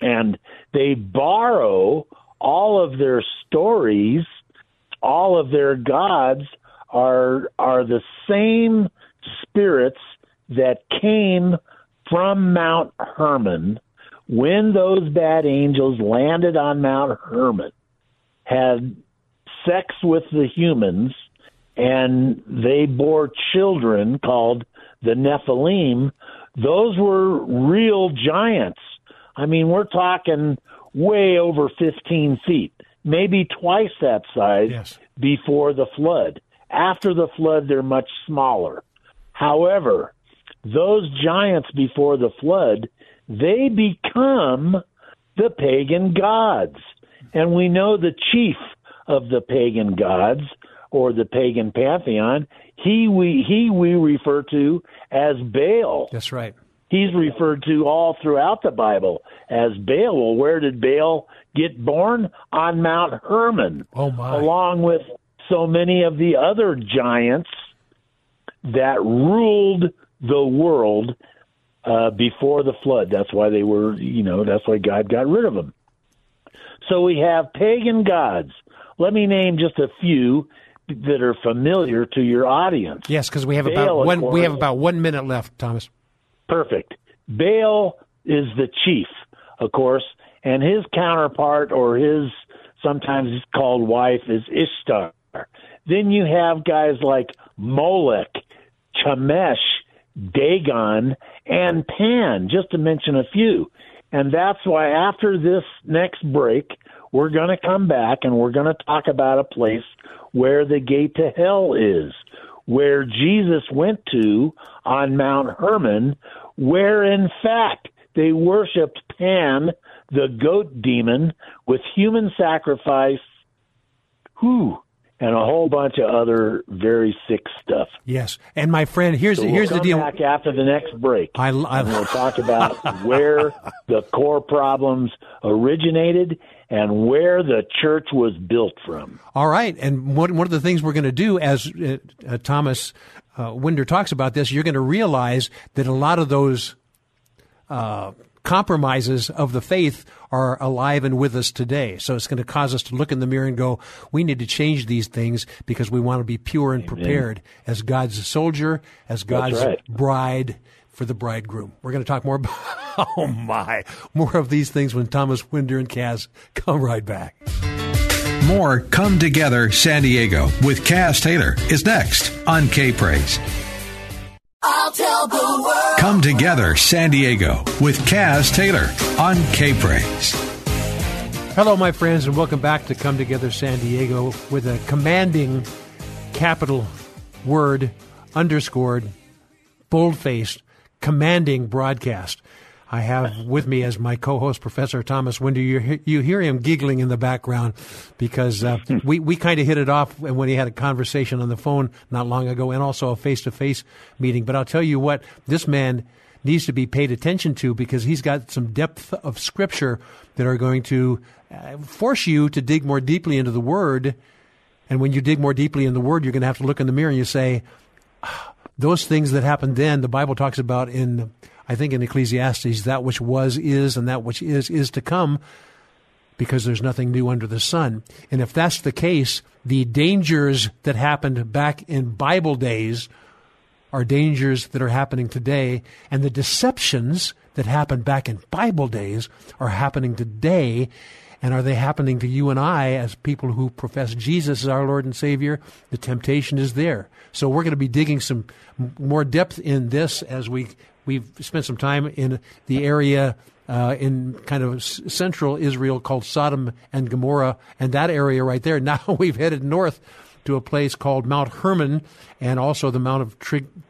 And they borrow all of their stories, all of their gods are are the same spirits that came from Mount Hermon when those bad angels landed on Mount Hermon, had sex with the humans, and they bore children called the Nephilim. Those were real giants. I mean, we're talking way over 15 feet, maybe twice that size Yes. before the flood. After the flood, they're much smaller. However, those giants before the flood, they become the pagan gods. And we know the chief of the pagan gods or the pagan pantheon. He we he we refer to as Baal. That's right. He's referred to all throughout the Bible as Baal. Well, where did Baal get born? On Mount Hermon. Oh my! Along with so many of the other giants that ruled the world uh, before the flood. That's why they were, you know, that's why God got rid of them. So we have pagan gods. Let me name just a few that are familiar to your audience. Yes, because we have Baal, about one. We have about one minute left, Thomas. Perfect. Baal is the chief, of course, and his counterpart or his sometimes called wife is Ishtar. Then you have guys like Molech, Chemosh, Dagon, and Pan, just to mention a few. And that's why after this next break, we're going to come back and we're going to talk about a place where the gate to hell is, where Jesus went to on Mount Hermon, where in fact they worshiped Pan, the goat demon, with human sacrifice. Whew and a whole bunch of other very sick stuff. Yes, and my friend, here's so we'll here's the deal. Back after the next break, I, I and we'll talk about where the core problems originated and where the church was built from. All right, and one one of the things we're going to do, as uh, uh, Thomas uh, Winder talks about this, you're going to realize that a lot of those. Uh, compromises of the faith are alive and with us today. So it's going to cause us to look in the mirror and go, we need to change these things because we want to be pure and Amen. prepared as God's soldier, as God's right. bride for the bridegroom. We're going to talk more about, oh my, more of these things when Thomas Winder and Kaz come right back. More Come Together San Diego with Kaz Taylor is next on K Praise. I'll tell the world. Come together, San Diego, with Kaz Taylor on K Praise. Hello, my friends, and welcome back to Come Together San Diego with a commanding capital word, underscored, bold faced, commanding broadcast. I have with me as my co-host, Professor Thomas Winder. You, you hear him giggling in the background because uh, we we kind of hit it off when he had a conversation on the phone not long ago, and also a face-to-face meeting. But I'll tell you what, this man needs to be paid attention to because he's got some depth of scripture that are going to uh, force you to dig more deeply into the Word. And when you dig more deeply in the Word, you're going to have to look in the mirror and you say, ah, those things that happened then, the Bible talks about in I think in Ecclesiastes, that which was is and that which is is to come because there's nothing new under the sun. And if that's the case, the dangers that happened back in Bible days are dangers that are happening today, and the deceptions that happened back in Bible days are happening today. And are they happening to you and I as people who profess Jesus as our Lord and Savior? The temptation is there. So we're going to be digging some more depth in this as we We've spent some time in the area uh, in kind of central Israel called Sodom and Gomorrah, and that area right there. Now we've headed north to a place called Mount Hermon and also the Mount of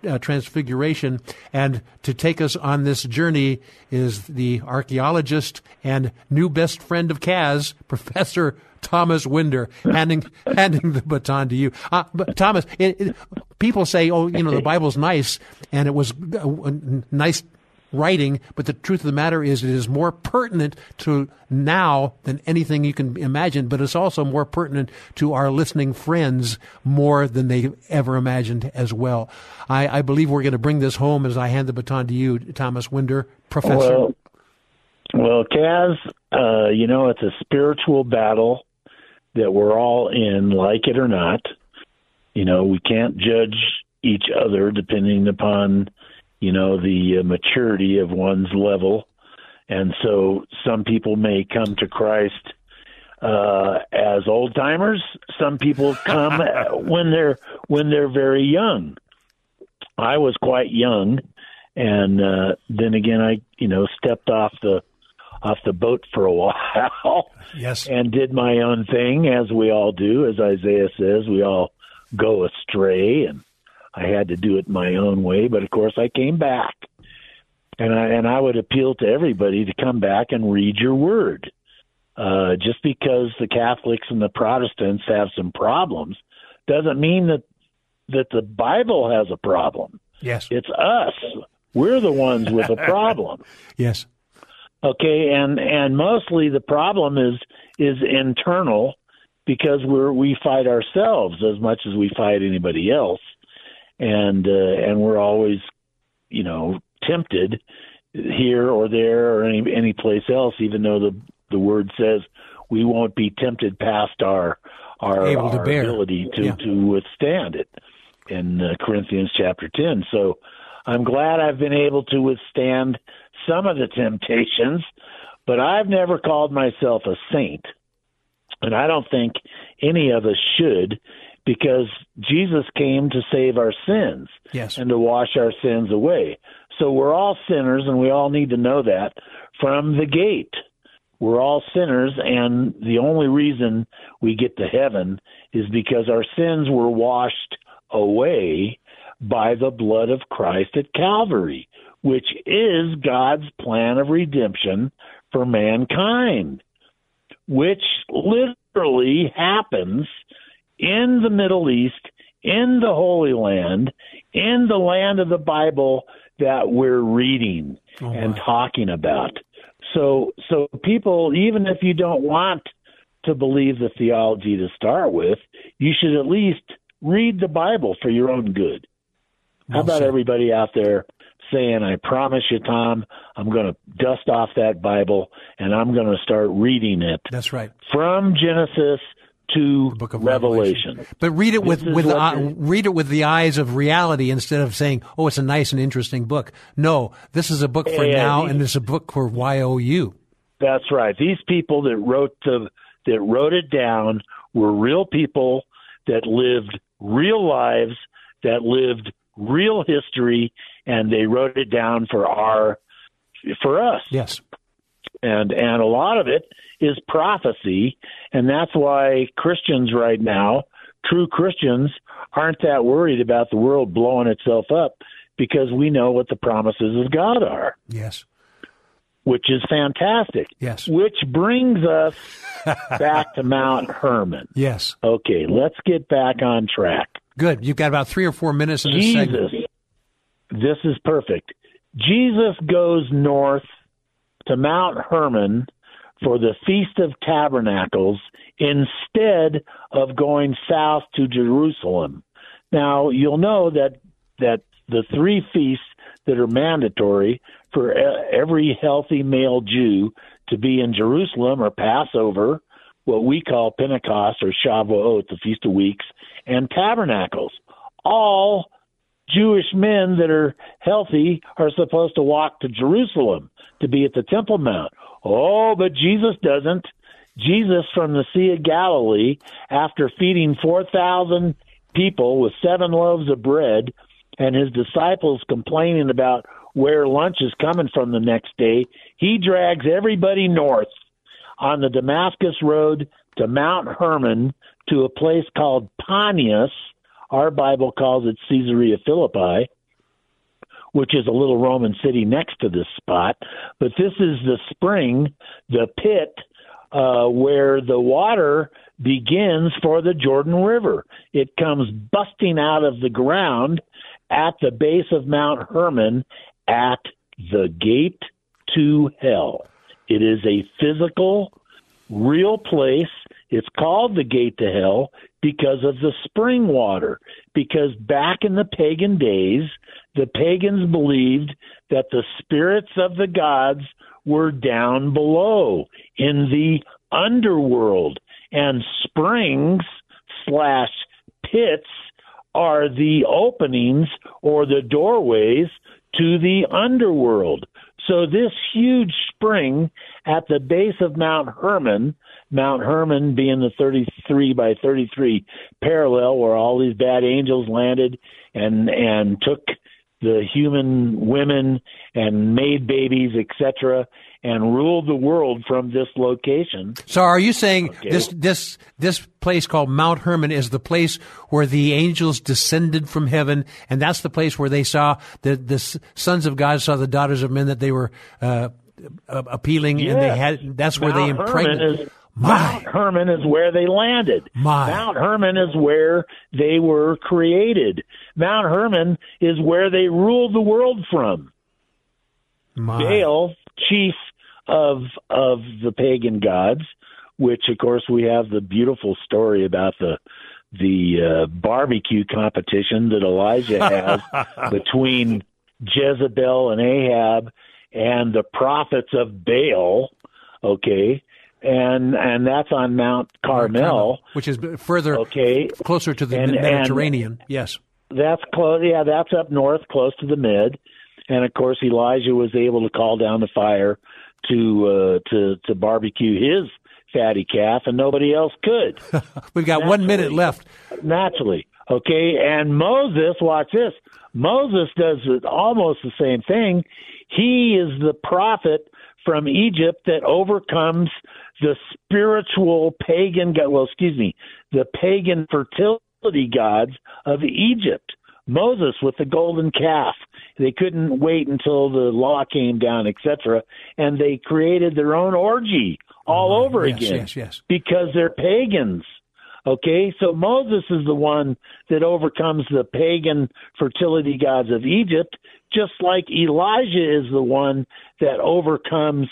uh, Transfiguration. And to take us on this journey is the archaeologist and new best friend of Kaz, Professor Thomas Winder, handing handing the baton to you. Uh, but Thomas, it, it, people say, "Oh, you know, the Bible's nice," and it was uh, nice writing, but the truth of the matter is it is more pertinent to now than anything you can imagine, but it's also more pertinent to our listening friends more than they ever imagined as well. I, I believe we're going to bring this home as I hand the baton to you, Thomas Winder, Professor. Well, well Kaz, uh, you know, it's a spiritual battle that we're all in, like it or not. You know, we can't judge each other depending upon, you know, the uh, maturity of one's level. And so some people may come to Christ uh, as old timers. Some people come when they're when they're very young. I was quite young, and uh, then again, I you know stepped off the off the boat for a while. Yes. and did my own thing, as we all do. As Isaiah says, we all go astray, and I had to do it my own way. But of course, I came back, and I and I would appeal to everybody to come back and read your word. Uh, just because the Catholics and the Protestants have some problems doesn't mean that that the Bible has a problem. Yes. It's us. We're the ones with a problem. yes. Okay, and and mostly the problem is is internal because we're we fight ourselves as much as we fight anybody else, and uh, and we're always, you know, tempted here or there or any any place else, even though the the word says we won't be tempted past our our, to our ability to Yeah. to withstand it in uh, Corinthians chapter ten. So I'm glad I've been able to withstand some of the temptations, but I've never called myself a saint. And I don't think any of us should because Jesus came to save our sins Yes. and to wash our sins away. So we're all sinners and we all need to know that from the gate. We're all sinners and the only reason we get to heaven is because our sins were washed away by the blood of Christ at Calvary, which is God's plan of redemption for mankind, which literally happens in the Middle East, in the Holy Land, in the land of the Bible that we're reading oh, and talking about. So so people even if you don't want to believe the theology to start with, you should at least read the Bible for your own good. How about everybody out there saying, I promise you, Tom, I'm going to dust off that Bible and I'm going to start reading it That's right. from Genesis to Book of Revelation. Revelation. But read it with with uh, the- read it with the eyes of reality instead of saying, "Oh, it's a nice and interesting book." No, this is a book for Yeah, now, these- and it's a book for YOU. That's right. These people that wrote the that wrote it down were real people that lived real lives, that lived real history, and they wrote it down for our for us. Yes. and and a lot of it is prophecy and that's why christians right now true christians aren't that worried about the world blowing itself up because we know what the promises of god are Yes. which is fantastic Yes. which brings us back to mount hermon Yes. okay let's get back on track Good. You've got about three or four minutes in this Jesus, segment. This is perfect. Jesus goes north to Mount Hermon for the Feast of Tabernacles instead of going south to Jerusalem. Now, you'll know that that the three feasts that are mandatory for every healthy male Jew to be in Jerusalem are Passover, what we call Pentecost or Shavuot, the Feast of Weeks, and Tabernacles. All Jewish men that are healthy are supposed to walk to Jerusalem to be at the Temple Mount. Oh, but Jesus doesn't. Jesus from the Sea of Galilee, after feeding 4,000 people with seven loaves of bread, and his disciples complaining about where lunch is coming from the next day, he drags everybody north on the Damascus Road to Mount Hermon to a place called Panias. Our Bible calls it Caesarea Philippi, which is a little Roman city next to this spot. But this is the spring, the pit, uh, where the water begins for the Jordan River. It comes busting out of the ground at the base of Mount Hermon at the gate to hell. It is a physical, real place. It's called the gate to hell because of the spring water. Because back in the pagan days, the pagans believed that the spirits of the gods were down below in the underworld, and springs slash pits are the openings or the doorways to the underworld. So this huge spring at the base of Mount Hermon, Mount Hermon being the 33 by 33 parallel where all these bad angels landed and and took the human women and made babies, etc., and ruled the world from this location. So, are you saying this this this place called Mount Hermon is the place where the angels descended from heaven, and that's the place where they saw the the sons of God saw the daughters of men that they were uh, appealing, and they had that's where they Mount Hermon impregnated. is My. Mount Hermon is where they landed. My. Mount Hermon is where they were created. Mount Hermon is where they ruled the world from. My. Baal, chief of of the pagan gods, which of course we have the beautiful story about the the uh, barbecue competition that Elijah has between Jezebel and Ahab and the prophets of Baal. Okay, and and that's on Mount Carmel, which is further okay, closer to the And- Mediterranean. yes. that's close. Yeah, that's up north, close to the mid. And of course, Elijah was able to call down the fire to uh, to to barbecue his fatty calf, and nobody else could. We've got one minute left. naturally. Okay, and Moses, watch this. Moses does almost the same thing. He is the prophet from Egypt that overcomes the spiritual pagan god. Well, excuse me, the pagan fertility gods of Egypt. Moses with the golden calf. They couldn't wait until the law came down, etc., and they created their own orgy all mm-hmm. over Yes, again yes, yes. because they're pagans. Okay, so Moses is the one that overcomes the pagan fertility gods of Egypt, just like Elijah is the one that overcomes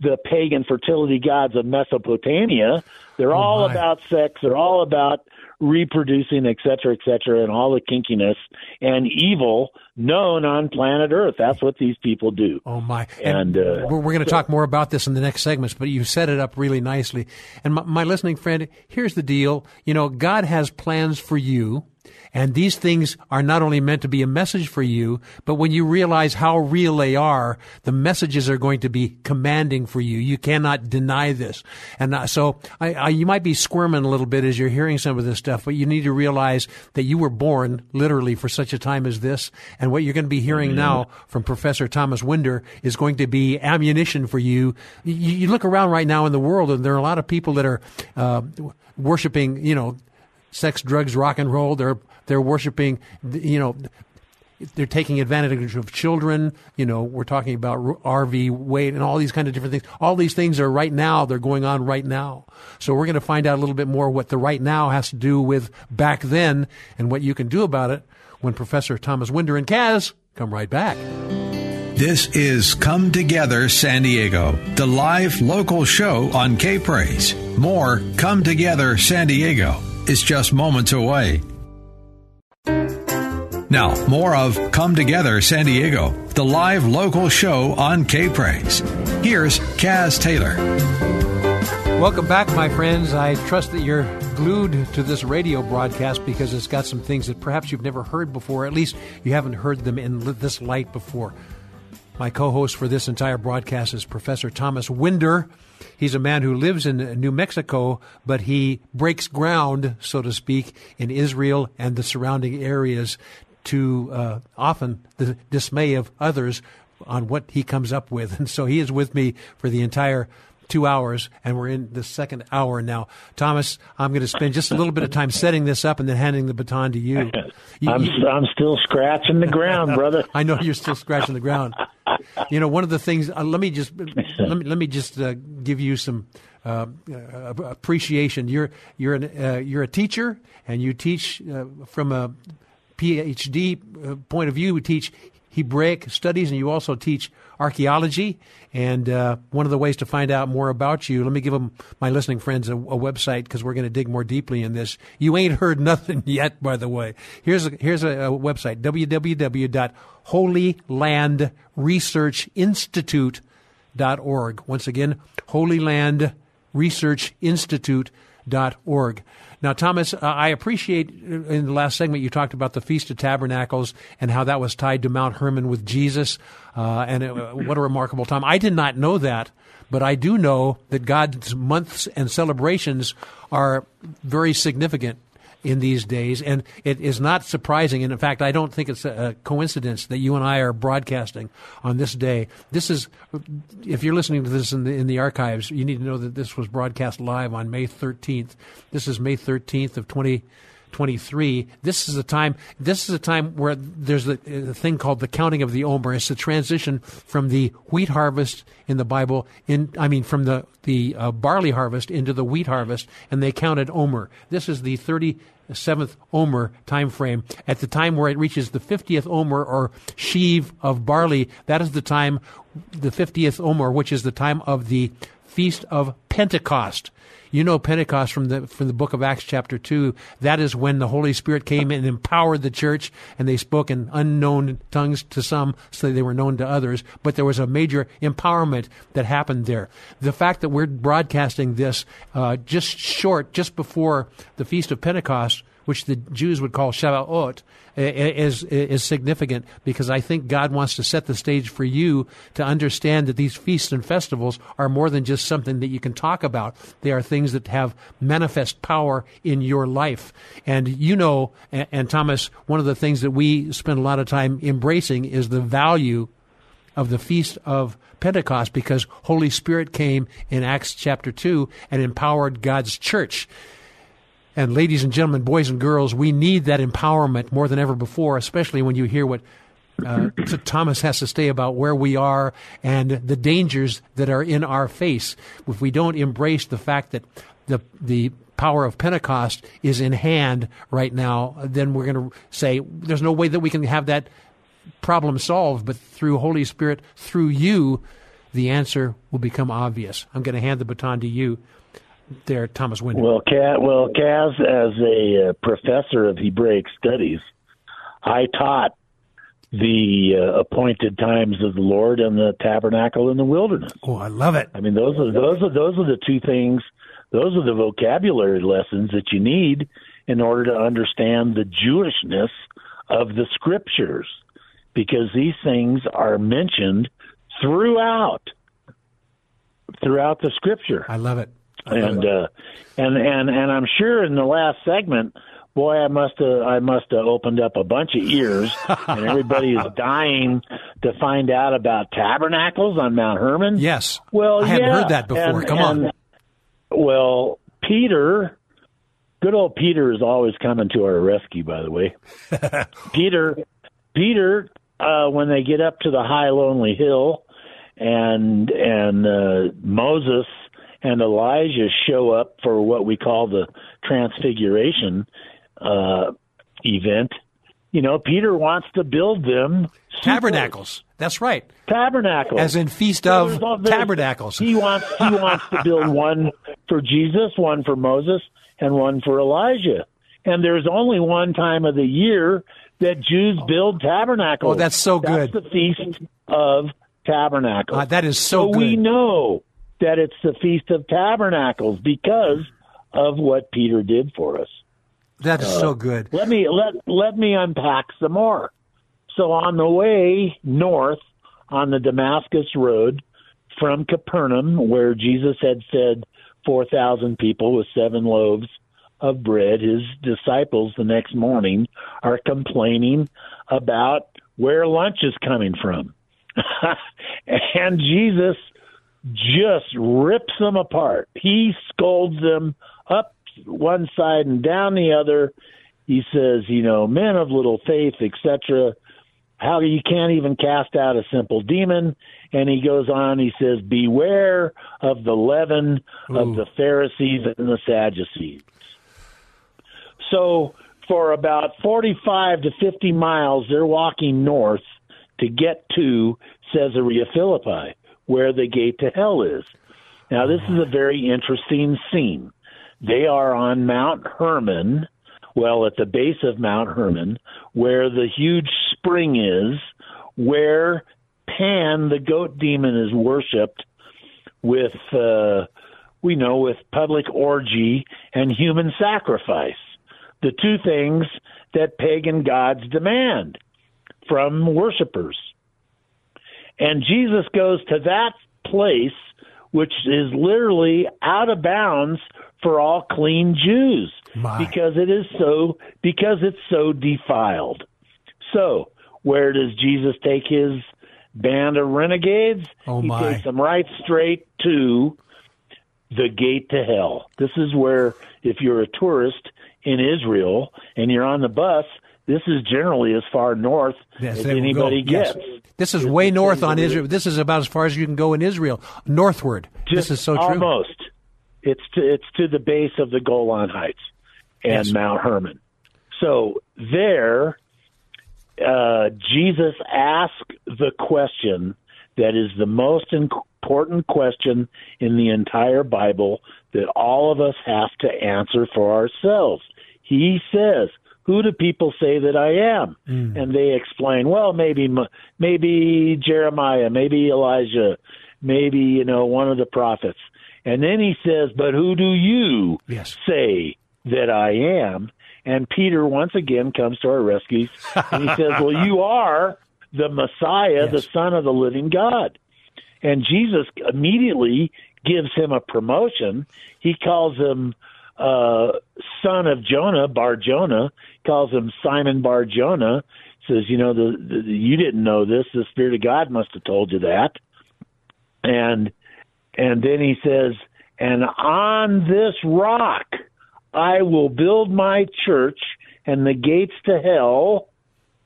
the pagan fertility gods of Mesopotamia. They're oh, all Oh, my. about sex, they're all about reproducing, et cetera, et cetera, and all the kinkiness and evil known on planet Earth. That's what these people do. Oh my! And, uh, we're, we're going to talk more about this in the next segments, but you set it up really nicely. And my, my listening friend, here's the deal: you know, God has plans for you. And these things are not only meant to be a message for you, but when you realize how real they are, the messages are going to be commanding for you. You cannot deny this. And uh, so I, I, you might be squirming a little bit as you're hearing some of this stuff, but you need to realize that you were born literally for such a time as this. And what you're going to be hearing now from Professor Thomas Winder is going to be ammunition for you. You, you look around right now in the world, and there are a lot of people that are uh, worshiping, you know, sex, drugs, rock and roll. They're they're worshiping, you know, they're taking advantage of children. You know, we're talking about Roe v. Wade and all these kind of different things. All these things are right now. They're going on right now. So we're going to find out a little bit more what the right now has to do with back then and what you can do about it when Professor Thomas Winder and Kaz come right back. This is Come Together San Diego, the live local show on K Praise. More Come Together San Diego is just moments away. Now, more of Come Together San Diego, the live local show on K Praise. Here's Kaz Taylor. Welcome back, my friends. I trust that you're glued to this radio broadcast because it's got some things that perhaps you've never heard before. At least you haven't heard them in this light before. My co host for this entire broadcast is Professor Thomas Winder. He's a man who lives in New Mexico, but he breaks ground, so to speak, in Israel and the surrounding areas to uh, often the dismay of others on what he comes up with. And so he is with me for the entire two hours, and we're in the second hour now. Thomas, I'm going to spend just a little bit of time setting this up and then handing the baton to you. You- I'm you- I'm still scratching the ground, brother. I know you're still scratching the ground. You know, one of the things. Uh, let me just let me let me just uh, give you some uh, uh, appreciation. You're you're an, uh, you're a teacher, and you teach uh, from a PhD point of view. You teach Hebraic studies, and you also teach archaeology. And uh, one of the ways to find out more about you, let me give them my listening friends a, a website because we're going to dig more deeply in this. You ain't heard nothing yet, by the way. Here's a, here's a, a website www.holylandresearchinstitute.org. Once again, holylandresearchinstitute.org. Now, Thomas, uh, I appreciate uh, in the last segment you talked about the Feast of Tabernacles and how that was tied to Mount Hermon with Jesus, uh, and uh, what a remarkable time. I did not know that, but I do know that God's months and celebrations are very significant in these days, and it is not surprising. And in fact, I don't think it's a coincidence that you and I are broadcasting on this day. This is, if you're listening to this in the in the archives, you need to know that this was broadcast live on May 13th. This is May 13th of 20. 23. This is a time. This is a time where there's a, a thing called the counting of the Omer. It's a transition from the wheat harvest in the Bible. In I mean, from the the uh, barley harvest into the wheat harvest, and they counted Omer. This is the 37th Omer time frame. At the time where it reaches the 50th Omer or sheaf of barley, that is the time, the 50th Omer, which is the time of the feast of Pentecost. You know Pentecost from the from the book of Acts chapter 2. That is when the Holy Spirit came and empowered the church and they spoke in unknown tongues to some so they were known to others, but there was a major empowerment that happened there. The fact that we're broadcasting this uh, just short just before the feast of Pentecost which the Jews would call Shavuot, is is significant because I think God wants to set the stage for you to understand that these feasts and festivals are more than just something that you can talk about. They are things that have manifest power in your life. And you know, and, and Thomas, one of the things that we spend a lot of time embracing is the value of the feast of Pentecost because Holy Spirit came in Acts chapter 2 and empowered God's church. And ladies and gentlemen, boys and girls, we need that empowerment more than ever before, especially when you hear what uh, Thomas has to say about where we are and the dangers that are in our face. If we don't embrace the fact that the the power of Pentecost is in hand right now, then we're going to say there's no way that we can have that problem solved. But through Holy Spirit, through you, the answer will become obvious. I'm going to hand the baton to you there, Thomas Winder? Well, Kaz, well, Kaz, as a uh, professor of Hebraic studies, I taught the uh, appointed times of the Lord and the tabernacle in the wilderness. Oh, I love it. I mean, those are those are those are the two things. Those are the vocabulary lessons that you need in order to understand the Jewishness of the scriptures, because these things are mentioned throughout throughout the scripture. I love it and uh, and and and I'm sure in the last segment, boy, I must have I must have opened up a bunch of ears, and everybody is dying to find out about tabernacles on Mount Hermon. Yes, well, I hadn't yeah. heard that before. And, Come and, on. Well, Peter, good old Peter is always coming to our rescue. By the way, Peter, Peter, uh, when they get up to the high lonely hill, and and uh, Moses and Elijah show up for what we call the transfiguration uh, event, you know, Peter wants to build them tabernacles. That's right. Tabernacles, as in feast of tabernacles. He wants he wants to build one for Jesus, one for Moses, and one for Elijah. And there's only one time of the year that Jews build tabernacles. Oh, that's so good. That's the feast of tabernacles. Uh, that is so, so good. we know that it's the Feast of Tabernacles because of what Peter did for us. That is uh, so good. Let me let let me unpack some more. So on the way north on the Damascus road from Capernaum, where Jesus had fed four thousand people with seven loaves of bread, his disciples the next morning are complaining about where lunch is coming from. and Jesus just rips them apart. He scolds them up one side and down the other. He says, you know, men of little faith, etc. How you can't even cast out a simple demon. And he goes on, he says, Beware of the leaven Ooh. of the Pharisees and the Sadducees. So for about 45 to 50 miles, they're walking north to get to Caesarea Philippi where the gate to hell is. Now, this is a very interesting scene. They are on Mount Hermon, well, at the base of Mount Hermon, where the huge spring is, where Pan, the goat demon, is worshipped with, uh, we know, with public orgy and human sacrifice. The two things that pagan gods demand from worshippers. And Jesus goes to that place, which is literally out of bounds for all clean Jews My. because it is so because it's so defiled. So, where does Jesus take his band of renegades? Oh he my. takes them right straight to the gate to hell. This is where, if you're a tourist in Israel and you're on the bus, this is generally as far north Yes, as anybody go. Yes. gets. This is way north on Israel. This is about as far as you can go in Israel, northward. Just this is so true. Almost. It's to it's to the base of the Golan Heights and Yes. Mount Hermon. So there, uh, Jesus asked the question that is the most important question in the entire Bible that all of us have to answer for ourselves. He says, "Who do people say that I am?" Mm. And they explain, "Well, maybe maybe Jeremiah, maybe Elijah, maybe you know one of the prophets." And then he says, "But who do you Yes. say that I am?" And Peter once again comes to our rescue, and he says, "Well, you are the Messiah, the Son of the living God." And Jesus immediately gives him a promotion. He calls him uh, son of Jonah, Bar Jonah, calls him Simon Bar Jonah. Says, you know, the, the you didn't know this. The Spirit of God must have told you that. And and then he says, and on this rock I will build my church, and the gates to hell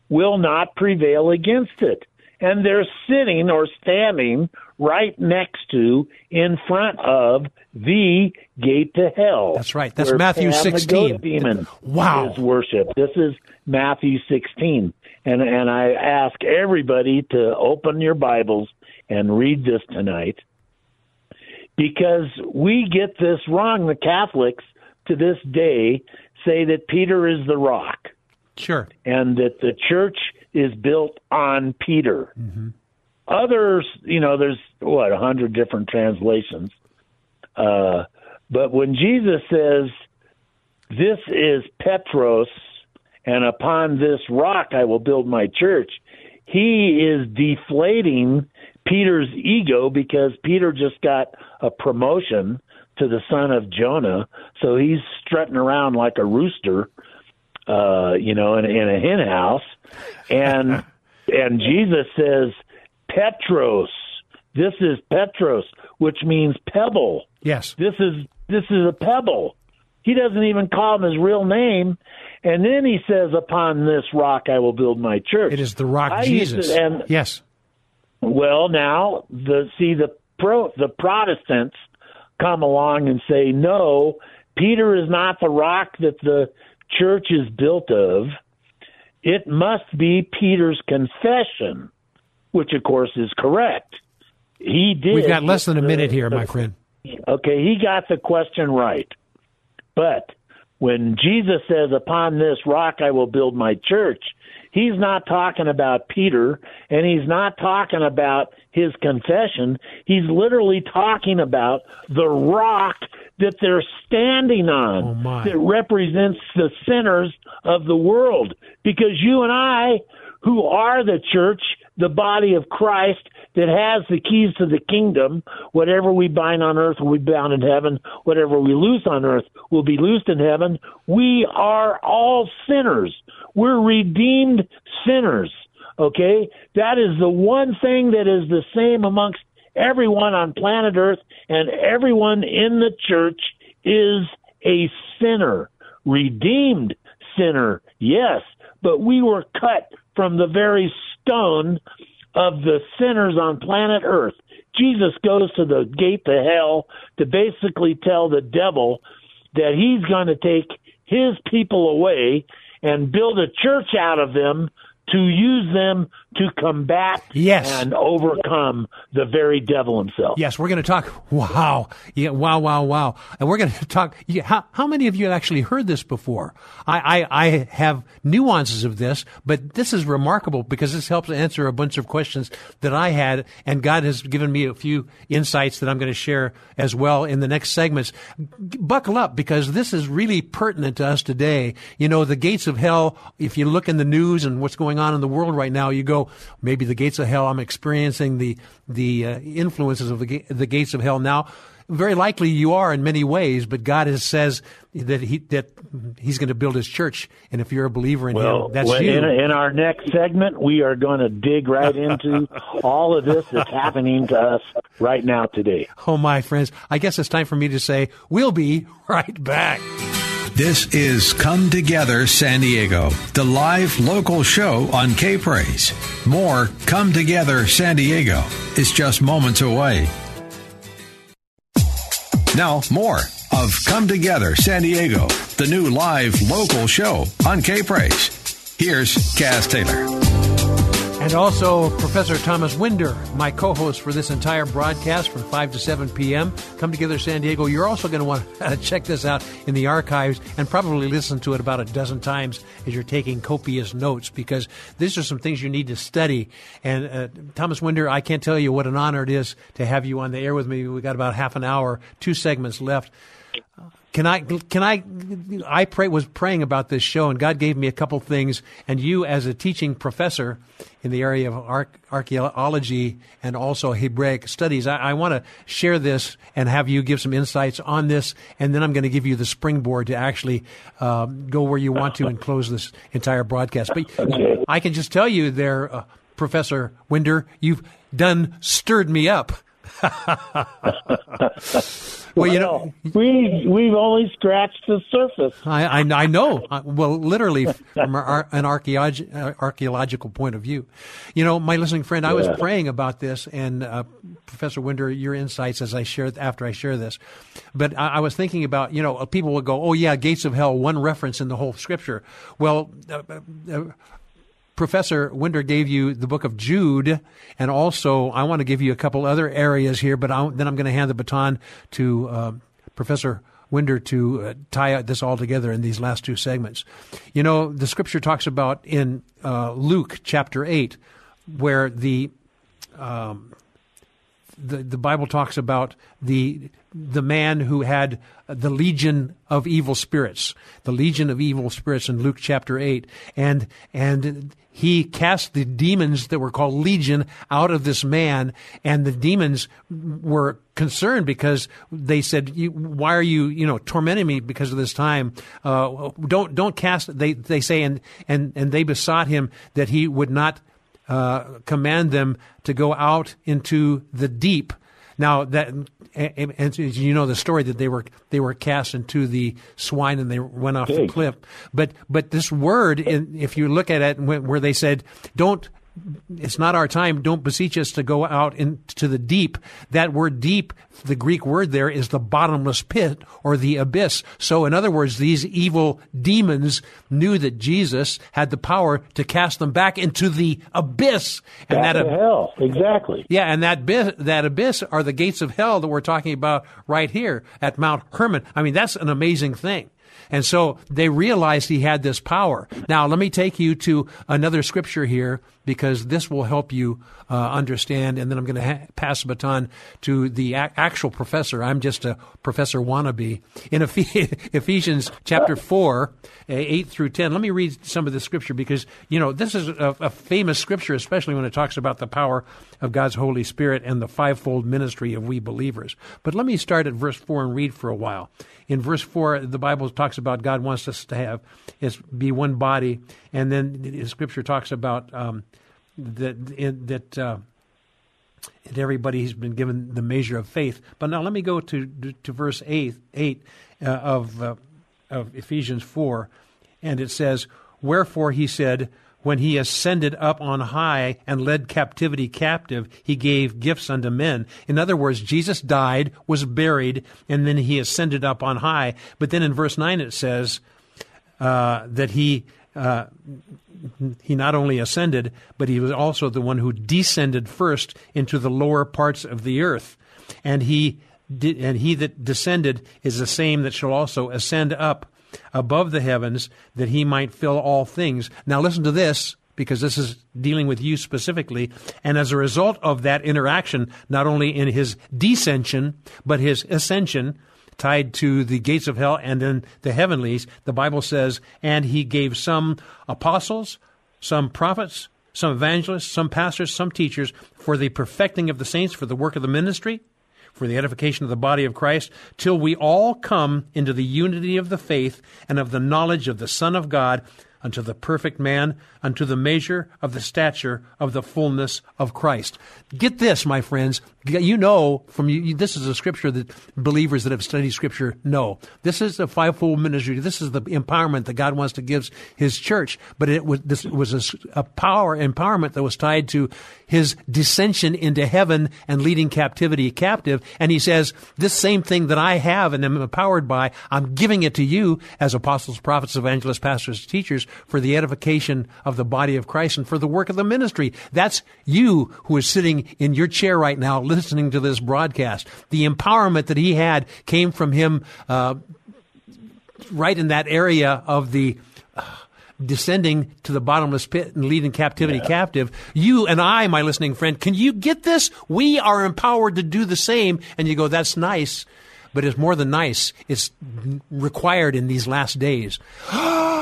will not prevail against it. And they're sitting or standing right next to, in front of the gate to hell. That's right. That's Matthew Pan 16. goat demon Wow. is worship. This is Matthew 16. And, and I ask everybody to open your Bibles and read this tonight because we get this wrong. The Catholics to this day say that Peter is the rock Sure. and that the church is built on Peter. Mm-hmm. Others, you know, there's what a hundred different translations, uh, but when Jesus says, "This is Petros," and upon this rock I will build my church, he is deflating Peter's ego because Peter just got a promotion to the son of Jonah, so he's strutting around like a rooster uh, you know, in, in a hen house, and and Jesus says, Petros. This is Petros, which means pebble. Yes. This is this is a pebble. He doesn't even call him his real name, and then he says, "Upon this rock I will build my church." It is the rock I Jesus. to- and yes. well, now the see the pro the Protestants come along and say no, Peter is not the rock that the church is built of. It must be Peter's confession, which of course is correct. He did. We've got less than a minute here, my friend. Okay, he got the question right. But when Jesus says, Upon this rock I will build my church, he's not talking about Peter and he's not talking about his confession. He's literally talking about the rock that they're standing on Oh, my. that represents the sinners of the world. Because you and I, who are the church, the body of Christ that has the keys to the kingdom. Whatever we bind on earth will be bound in heaven. Whatever we loose on earth will be loosed in heaven. We are all sinners. We're redeemed sinners. Okay? That is the one thing that is the same amongst everyone on planet earth and everyone in the church is a sinner. Redeemed sinner, yes, but we were cut from the very stone of the sinners on planet Earth. Jesus goes to the gate to hell to basically tell the devil that he's going to take his people away and build a church out of them to use them to combat Yes. and overcome the very devil himself. Yes, we're going to talk. Wow. Yeah, wow, wow, wow. And we're going to talk. Yeah, how, how many of you have actually heard this before? I, I, I have nuances of this, but this is remarkable because this helps answer a bunch of questions that I had, and God has given me a few insights that I'm going to share as well in the next segments. Buckle up because this is really pertinent to us today. You know, the gates of hell, if you look in the news and what's going on in the world right now, you go, maybe the gates of hell, I'm experiencing the, the uh, influences of the, ga- the gates of hell now. Very likely you are in many ways, but God has, says that he that He's going to build His church, and if you're a believer in Well, Him, that's well, you. in, in our next segment, we are going to dig right into all of this that's happening to us right now today. oh, my friends, I guess it's time for me to say we'll be right back. This is Come Together San Diego, the live local show on K Praise. More Come Together San Diego is just moments away. Now, more of Come Together San Diego, the new live local show on K Praise. Here's Kaz Taylor. And also Professor Thomas Winder, my co host for this entire broadcast from 5 to 7 p.m. Come Together San Diego. You're also going to want to check this out in the archives and probably listen to it about a dozen times as you're taking copious notes because these are some things you need to study. And uh, Thomas Winder, I can't tell you what an honor it is to have you on the air with me. We've got about half an hour, two segments left. Can I? Can I? I pray was praying about this show, and God gave me a couple things. And you, as a teaching professor in the area of archaeology and also Hebraic studies, I, I want to share this and have you give some insights on this, and then I'm going to give you the springboard to actually um, go where you want to and close this entire broadcast. But okay. I can just tell you, there, uh, Professor Winder, you've done stirred me up. well, you know, we we've only scratched the surface. I I, I know. well, literally from our, an archaeolog- uh, archaeological point of view, you know, my listening friend, I was praying about this, and uh, Professor Winder, your insights as I share after I share this, but I, I, was thinking about, you know, people will go, oh yeah, gates of hell, one reference in the whole scripture. Well. Uh, uh Professor Winder gave you the book of Jude, and also I want to give you a couple other areas here, but I, then I'm going to hand the baton to uh, Professor Winder to uh, tie this all together in these last two segments. You know, the scripture talks about in uh, Luke chapter 8, where the um, the, the Bible talks about the the man who had the legion of evil spirits, the legion of evil spirits in Luke chapter eight, and and he cast the demons that were called legion out of this man, and the demons were concerned because they said, "Why are you, you know, tormenting me because of this time? Uh, don't don't cast." They they say, and and and they besought him that he would not uh, command them to go out into the deep. Now that and, and, you know the story that they were they were cast into the swine and they went off the cliff. But but this word, if you look at it, where they said, "Don't it's not our time. Don't beseech us to go out into the deep. That word deep, the Greek word there is the bottomless pit or the abyss. So in other words, these evil demons knew that Jesus had the power to cast them back into the abyss. And back that ab- hell, exactly. Yeah, and that abyss, that abyss are the gates of hell that we're talking about right here at Mount Hermon. I mean, that's an amazing thing. And so they realized he had this power. Now, let me take you to another scripture here because this will help you uh, understand. And then I'm going to ha- pass the baton to the a- actual professor. I'm just a professor wannabe. In Eph- Ephesians chapter 4, 8 through 10, let me read some of the scripture because, you know, this is a, a famous scripture, especially when it talks about the power of God's Holy Spirit and the fivefold ministry of we believers. But let me start at verse 4 and read for a while. In verse 4, the Bible talks about God wants us to have is be one body, and then the scripture talks about um, that that uh, and everybody's been given the measure of faith. But now let me go to to verse eight eight uh, of uh, of Ephesians four, and it says, "Wherefore he said." When he ascended up on high and led captivity captive, he gave gifts unto men. In other words, Jesus died, was buried, and then he ascended up on high. But then in verse 9 it says uh, that he uh, he not only ascended, but he was also the one who descended first into the lower parts of the earth. And he did, and he that descended is the same that shall also ascend up above the heavens that he might fill all things. Now listen to this because this is dealing with you specifically. And as a result of that interaction, not only in his descension, but his ascension, tied to the gates of hell and then the heavenlies, the Bible says, and he gave some apostles, some prophets, some evangelists, some pastors, some teachers for the perfecting of the saints, for the work of the ministry, for the edification of the body of Christ, till we all come into the unity of the faith and of the knowledge of the Son of God, unto the perfect man, unto the measure of the stature of the fullness of Christ. Get this, my friends. You know from you, this is a scripture that believers that have studied scripture know. This is a fivefold ministry. This is the empowerment that God wants to give His church. But it was this was a, a power empowerment that was tied to His dissension into heaven and leading captivity captive. And He says, "This same thing that I have and am empowered by, I'm giving it to you as apostles, prophets, evangelists, pastors, teachers for the edification of the body of Christ and for the work of the ministry. That's you who is sitting in your chair right now listening to this broadcast. The empowerment that he had came from him uh, right in that area of the uh, descending to the bottomless pit and leading captivity yeah. captive. You and I, my listening friend, can you get this? We are empowered to do the same. And you go, that's nice, but it's more than nice. It's required in these last days.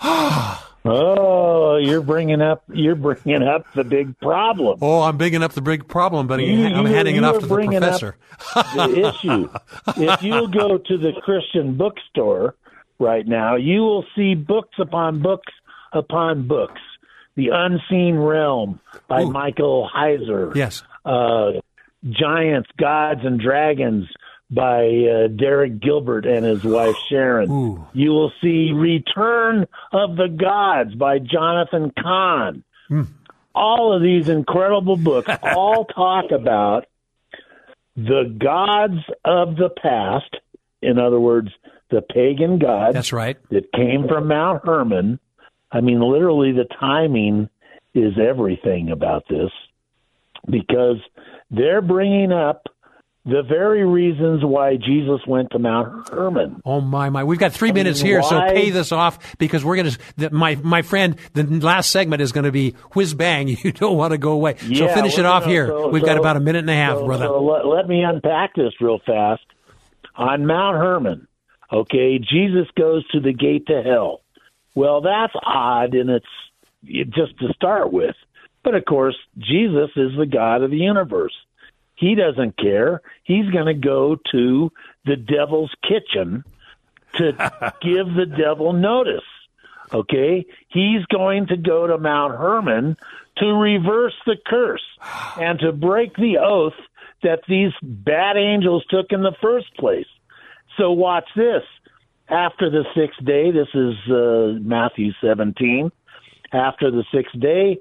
oh, you're bringing up you're bringing up the big problem. Oh, I'm bringing up the big problem, but you, I'm you, handing you it off to the professor. the issue. If you go to the Christian bookstore right now, you will see books upon books upon books. The Unseen Realm by Ooh. Michael Heiser. Yes. Uh, Giants, Gods, and Dragons by uh, Derek Gilbert and his wife Sharon. Ooh. You will see Return of the Gods by Jonathan Cahn. Mm. All of these incredible books all talk about the gods of the past. In other words, the pagan gods. That's right. That came from Mount Hermon. I mean, literally, the timing is everything about this because they're bringing up the very reasons why Jesus went to Mount Hermon. Oh my my! We've got three I minutes mean, here, why? so pay this off because we're going to. My my friend, the last segment is going to be whiz bang. You don't want to go away. Yeah, so finish it off here. So, We've so, got about a minute and a half, so, brother. Let, let me unpack this real fast. On Mount Hermon, okay, Jesus goes to the gate to hell. Well, that's odd, and it's just to start with. But of course, Jesus is the God of the universe. He doesn't care. He's going to go to the devil's kitchen to give the devil notice. Okay? He's going to go to Mount Hermon to reverse the curse and to break the oath that these bad angels took in the first place. So watch this. After the sixth day, this is uh, Matthew 17. After the sixth day,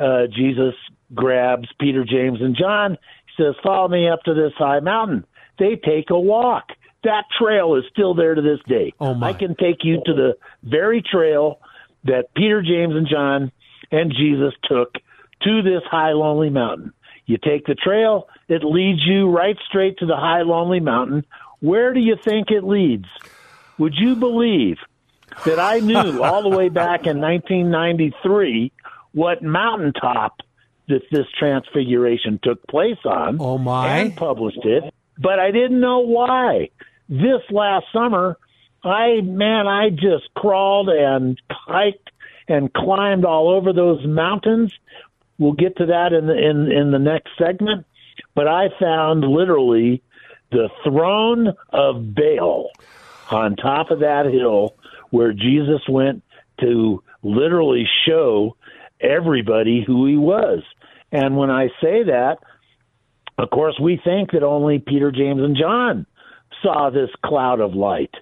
uh, Jesus grabs Peter, James, and John says, Follow me up to this high mountain. They take a walk. That trail is still there to this day. Oh my. I can take you to the very trail that Peter, James, and John and Jesus took to this high, lonely mountain. You take the trail, it leads you right straight to the high, lonely mountain. Where do you think it leads? Would you believe that I knew all the way back in 1993 what mountaintop that this transfiguration took place on. Oh my! And published it, but I didn't know why. This last summer, I man, I just crawled and hiked and climbed all over those mountains. We'll get to that in the in in the next segment. But I found literally the throne of Baal on top of that hill where Jesus went to literally show everybody who he was. And when I say that, of course, we think that only Peter, James, and John saw this cloud of light.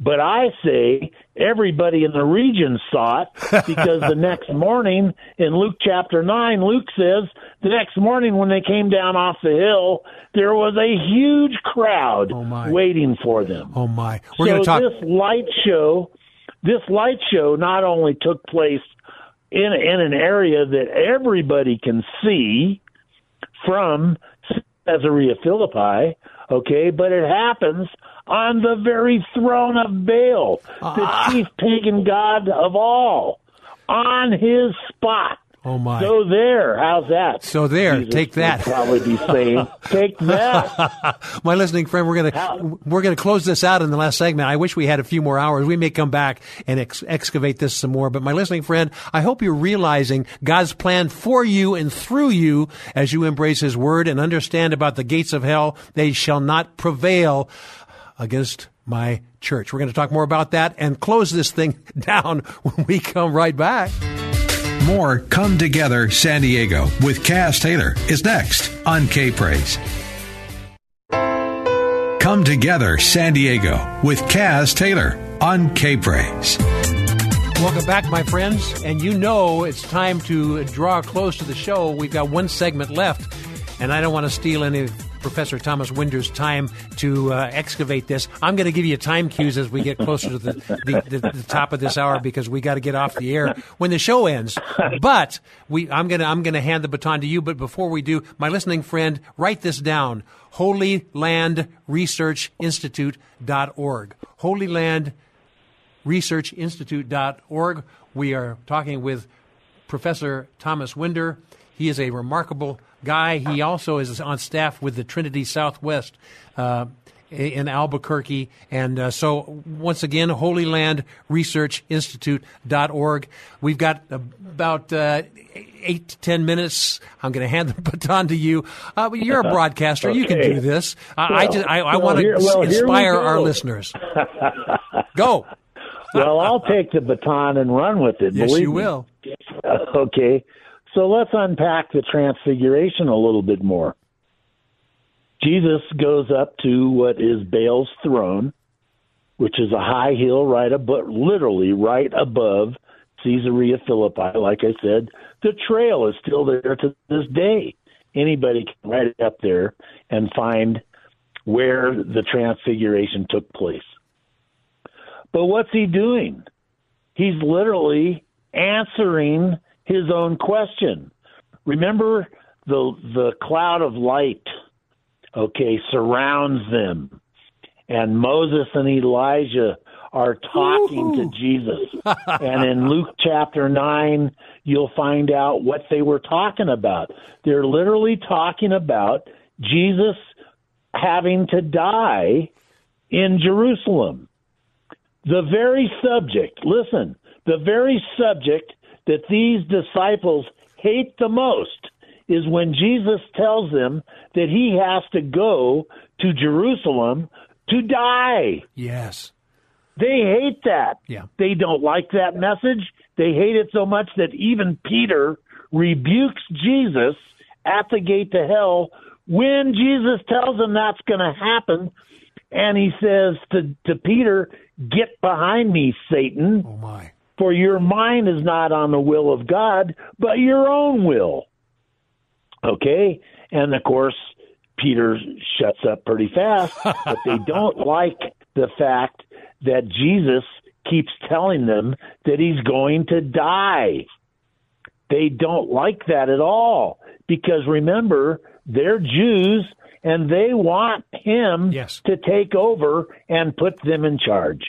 But I say everybody in the region saw it because the next morning in Luke chapter 9, Luke says the next morning when they came down off the hill, there was a huge crowd oh waiting for them. Oh my. We're so going to talk this light show, this light show not only took place in in an area that everybody can see from Caesarea Philippi, okay, but it happens on the very throne of Baal, the ah. chief pagan god of all, on his spot. Oh my! So there, how's that? So there, Jesus take that. Probably be saying, take that. my listening friend, we're gonna How? we're gonna close this out in the last segment. I wish we had a few more hours. We may come back and ex- excavate this some more. But my listening friend, I hope you're realizing God's plan for you and through you as you embrace His Word and understand about the gates of hell. They shall not prevail against my church. We're going to talk more about that and close this thing down when we come right back. More Come Together San Diego with Kaz Taylor is next on K Praise. Come Together San Diego with Kaz Taylor on K Praise. Welcome back, my friends. And you know it's time to draw close to the show. We've got one segment left, and I don't want to steal any Professor Thomas Winder's time to uh, excavate this. I'm going to give you time cues as we get closer to the, the, the, the top of this hour because we got to get off the air when the show ends. But we, I'm going to I'm going to hand the baton to you. But before we do, my listening friend, write this down: Holy Land Research Institute.org. Holy Land researchinstitute.org. We are talking with Professor Thomas Winder. He is a remarkable guy. He also is on staff with the Trinity Southwest uh, in Albuquerque. And uh, so, once again, Holy Land Research Institute.org. We've got about uh, eight to ten minutes. I'm going to hand the baton to you. Uh, you're a broadcaster. okay. You can do this. Well, I, just, I, I well, want to well, inspire our listeners. Go well, I'll take the baton and run with it. Yes, you me. will. Okay. So let's unpack the transfiguration a little bit more. Jesus goes up to what is Baal's throne, which is a high hill right above, literally right above Caesarea Philippi. Like I said, the trail is still there to this day. Anybody can ride up there and find where the transfiguration took place. But what's he doing? He's literally answering his own question. Remember the the cloud of light, okay, surrounds them. And Moses and Elijah are talking to Jesus. and in Luke chapter 9, you'll find out what they were talking about. They're literally talking about Jesus having to die in Jerusalem. The very subject, listen, the very subject that these disciples hate the most is when Jesus tells them that he has to go to Jerusalem to die. Yes. They hate that. Yeah. They don't like that message. They hate it so much that even Peter rebukes Jesus at the gate to hell when Jesus tells him that's going to happen. And he says to, to Peter, Get behind me, Satan. Oh, my. For your mind is not on the will of God, but your own will. Okay? And of course, Peter shuts up pretty fast, but they don't like the fact that Jesus keeps telling them that he's going to die. They don't like that at all because remember, they're Jews and they want him yes. to take over and put them in charge.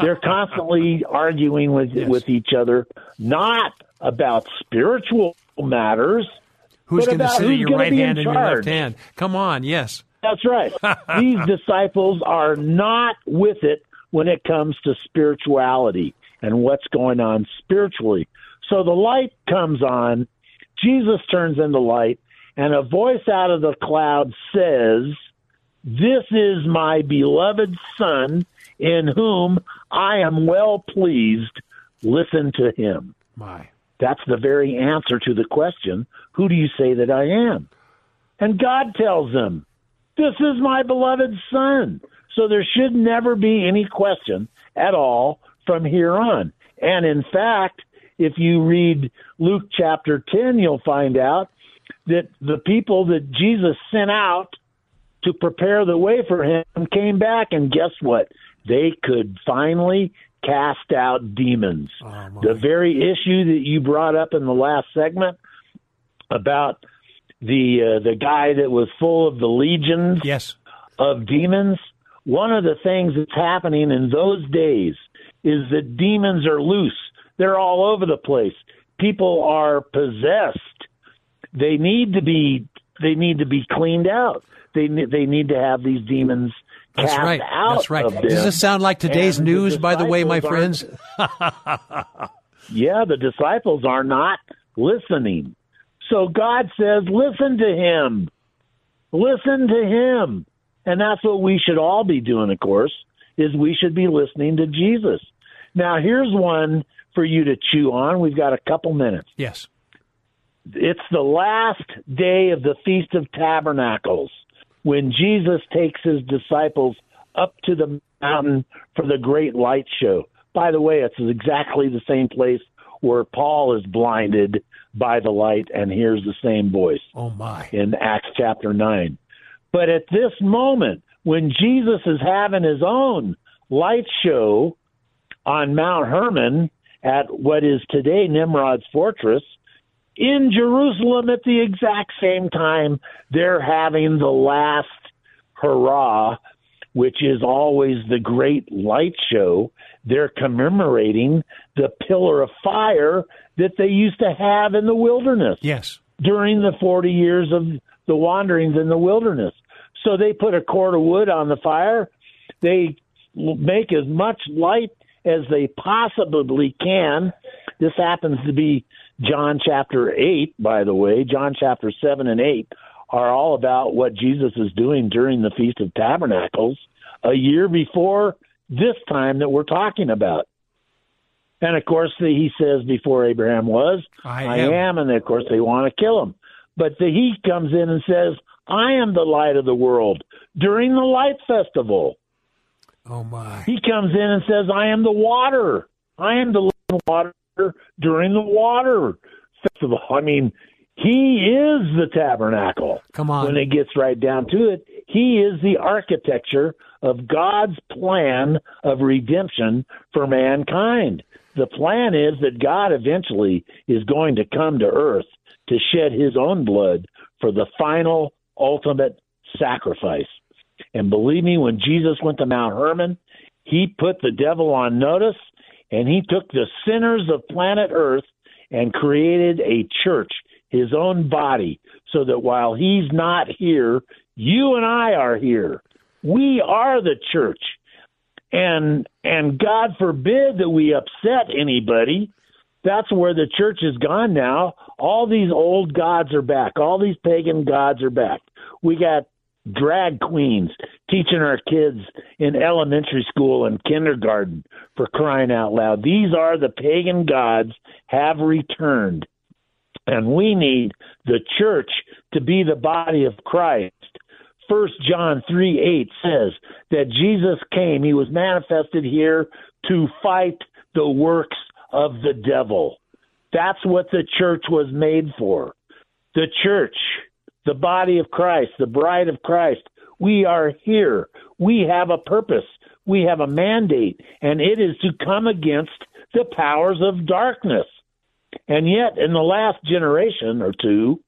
They're constantly arguing with yes. with each other, not about spiritual matters. Who's going to sit at your right hand and your left hand? Come on, yes. That's right. These disciples are not with it when it comes to spirituality and what's going on spiritually. So the light comes on, Jesus turns into light, and a voice out of the cloud says, This is my beloved Son, in whom I am well pleased. Listen to him. My. That's the very answer to the question, Who do you say that I am? And God tells them, This is my beloved Son. So there should never be any question at all from here on. And in fact, if you read Luke chapter 10, you'll find out that the people that Jesus sent out to prepare the way for him came back, and guess what? They could finally cast out demons. Oh, the very issue that you brought up in the last segment about the uh, the guy that was full of the legions yes. of demons. One of the things that's happening in those days is that demons are loose. They're all over the place. People are possessed they need to be they need to be cleaned out. They they need to have these demons that's right. That's right. Does this sound like today's and news, by the way, my friends? yeah, the disciples are not listening. So God says, listen to him. Listen to him. And that's what we should all be doing, of course, is we should be listening to Jesus. Now, here's one for you to chew on. We've got a couple minutes. Yes. It's the last day of the Feast of Tabernacles when Jesus takes his disciples up to the mountain for the great light show. By the way, it's exactly the same place where Paul is blinded by the light and hears the same voice. Oh, my. In Acts chapter 9. But at this moment, when Jesus is having his own light show on Mount Hermon at what is today Nimrod's fortress, in Jerusalem at the exact same time, they're having the last hurrah, which is always the great light show. They're commemorating the pillar of fire that they used to have in the wilderness. Yes. During the 40 years of the wanderings in the wilderness. So they put a cord of wood on the fire. They make as much light as they possibly can. This happens to be John chapter 8, by the way. John chapter 7 and 8 are all about what Jesus is doing during the Feast of Tabernacles a year before this time that we're talking about. And of course, he says before Abraham was, I I am. am. And of course, they want to kill him. But the, he comes in and says, I am the light of the world during the light festival. Oh, my. He comes in and says, I am the water. I am the living water during the water festival. I mean, he is the tabernacle. Come on. When it gets right down to it, he is the architecture of God's plan of redemption for mankind. The plan is that God eventually is going to come to earth to shed his own blood for the final, ultimate sacrifice. And believe me, when Jesus went to Mount Hermon, he put the devil on notice and he took the sinners of planet Earth and created a church, his own body, so that while he's not here, you and I are here. We are the church. And and God forbid that we upset anybody. That's where the church has gone now. All these old gods are back. All these pagan gods are back. We got drag queens teaching our kids in elementary school and kindergarten for crying out loud. These are the pagan gods have returned. And we need the church to be the body of Christ. First John 3 8 says that Jesus came, he was manifested here to fight the works of the devil. That's what the church was made for. The church, the body of Christ, the bride of Christ, we are here. We have a purpose. We have a mandate, and it is to come against the powers of darkness. And yet, in the last generation or two,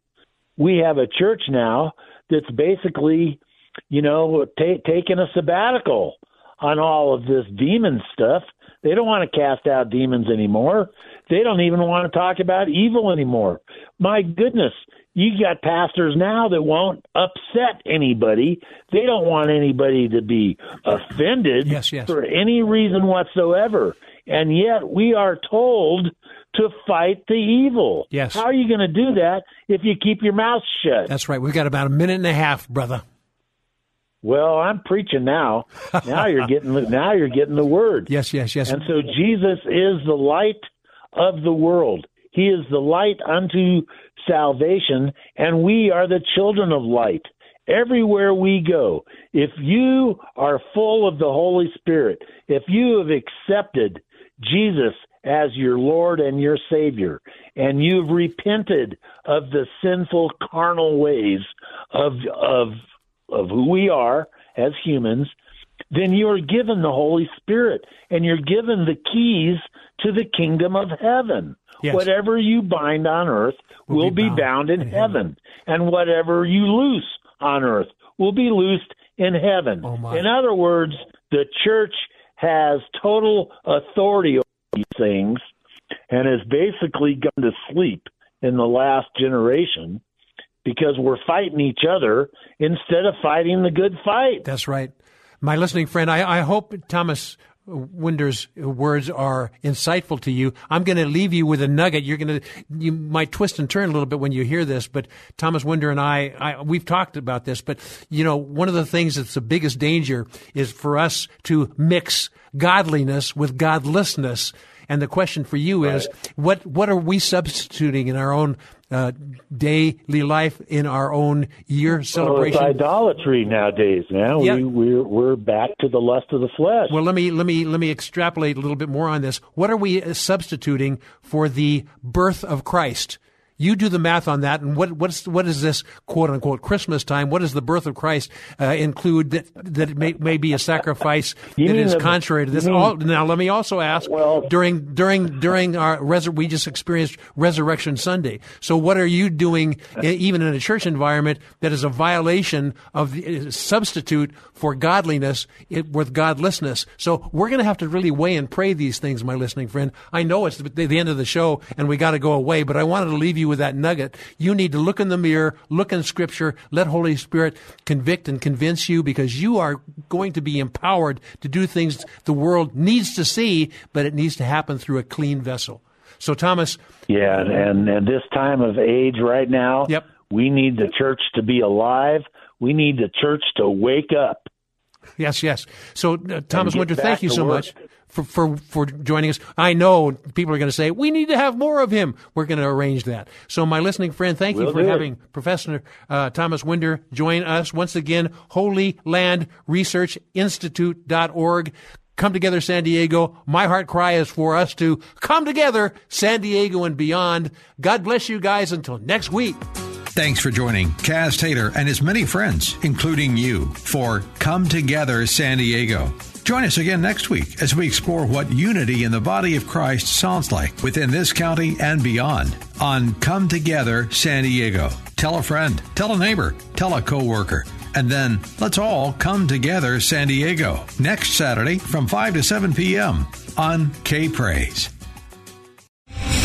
we have a church now that's basically, you know, ta- taking a sabbatical on all of this demon stuff. They don't want to cast out demons anymore. They don't even want to talk about evil anymore. My goodness, you got pastors now that won't upset anybody. They don't want anybody to be offended Yes, yes. for any reason whatsoever. And yet we are told to fight the evil. Yes. How are you going to do that if you keep your mouth shut? That's right. We've got about a minute and a half, brother. Well, I'm preaching now. Now you're getting the, now you're getting the word. Yes, yes, yes. And so Jesus is the light of the world. He is the light unto salvation, and we are the children of light. Everywhere we go, if you are full of the Holy Spirit, if you have accepted Jesus as your Lord and your Savior, and you've repented of the sinful carnal ways of of of who we are as humans, then you are given the Holy Spirit and you're given the keys to the kingdom of heaven. Yes. Whatever you bind on earth will, Will be, be bound, in heaven. and whatever you loose on earth will be loosed in heaven. Oh, in other words, the church has total authority over these things and has basically gone to sleep in the last generation because we're fighting each other instead of fighting the good fight. That's right. My listening friend, I, I hope, Thomas, Winder's words are insightful to you. I'm going to leave you with a nugget. You're going to, you might twist and turn a little bit when you hear this, but Thomas Winder and I, I, we've talked about this, but you know, one of the things that's the biggest danger is for us to mix godliness with godlessness. And the question for you is, what what are we substituting in our own uh, daily life, in our own year celebration? Well, idolatry nowadays. Yeah. We we're we're back to the lust of the flesh. Well, let me let me let me extrapolate a little bit more on this. What are we uh, substituting for the birth of Christ? You do the math on that, and what what's what is this quote unquote Christmas time? What does the birth of Christ uh, include that that it may, may be a sacrifice that is the- contrary to this? mean- All, now, let me also ask. Well- during during during our resur- we just experienced Resurrection Sunday. So, what are you doing, e- even in a church environment, that is a violation of the uh, substitute for godliness it, with godlessness? So, we're going to have to really weigh and pray these things, my listening friend. I know it's the, the end of the show and we got to go away, but I wanted to leave you with that nugget. You need to look in the mirror, look in Scripture, let Holy Spirit convict and convince you because you are going to be empowered to do things the world needs to see, but it needs to happen through a clean vessel. So, Thomas, yeah, and, and this time of age right now, Yep. we need the church to be alive. We need the church to wake up. Yes, yes. So, uh, Thomas Winder, thank you so work. much for, for, for joining us. I know people are going to say, we need to have more of him. We're going to arrange that. So, my listening friend, thank you Will for do. having Professor uh, Thomas Winder join us once again. Holy Land Research Institute.org. Come together, San Diego. My heart cry is for us to come together, San Diego and beyond. God bless you guys until next week. Thanks for joining Kaz Taylor and his many friends, including you, for Come Together San Diego. Join us again next week as we explore what unity in the body of Christ sounds like within this county and beyond on Come Together San Diego. Tell a friend, tell a neighbor, tell a coworker, and then let's all come together San Diego next Saturday from 5 to 7 p.m. on K Praise.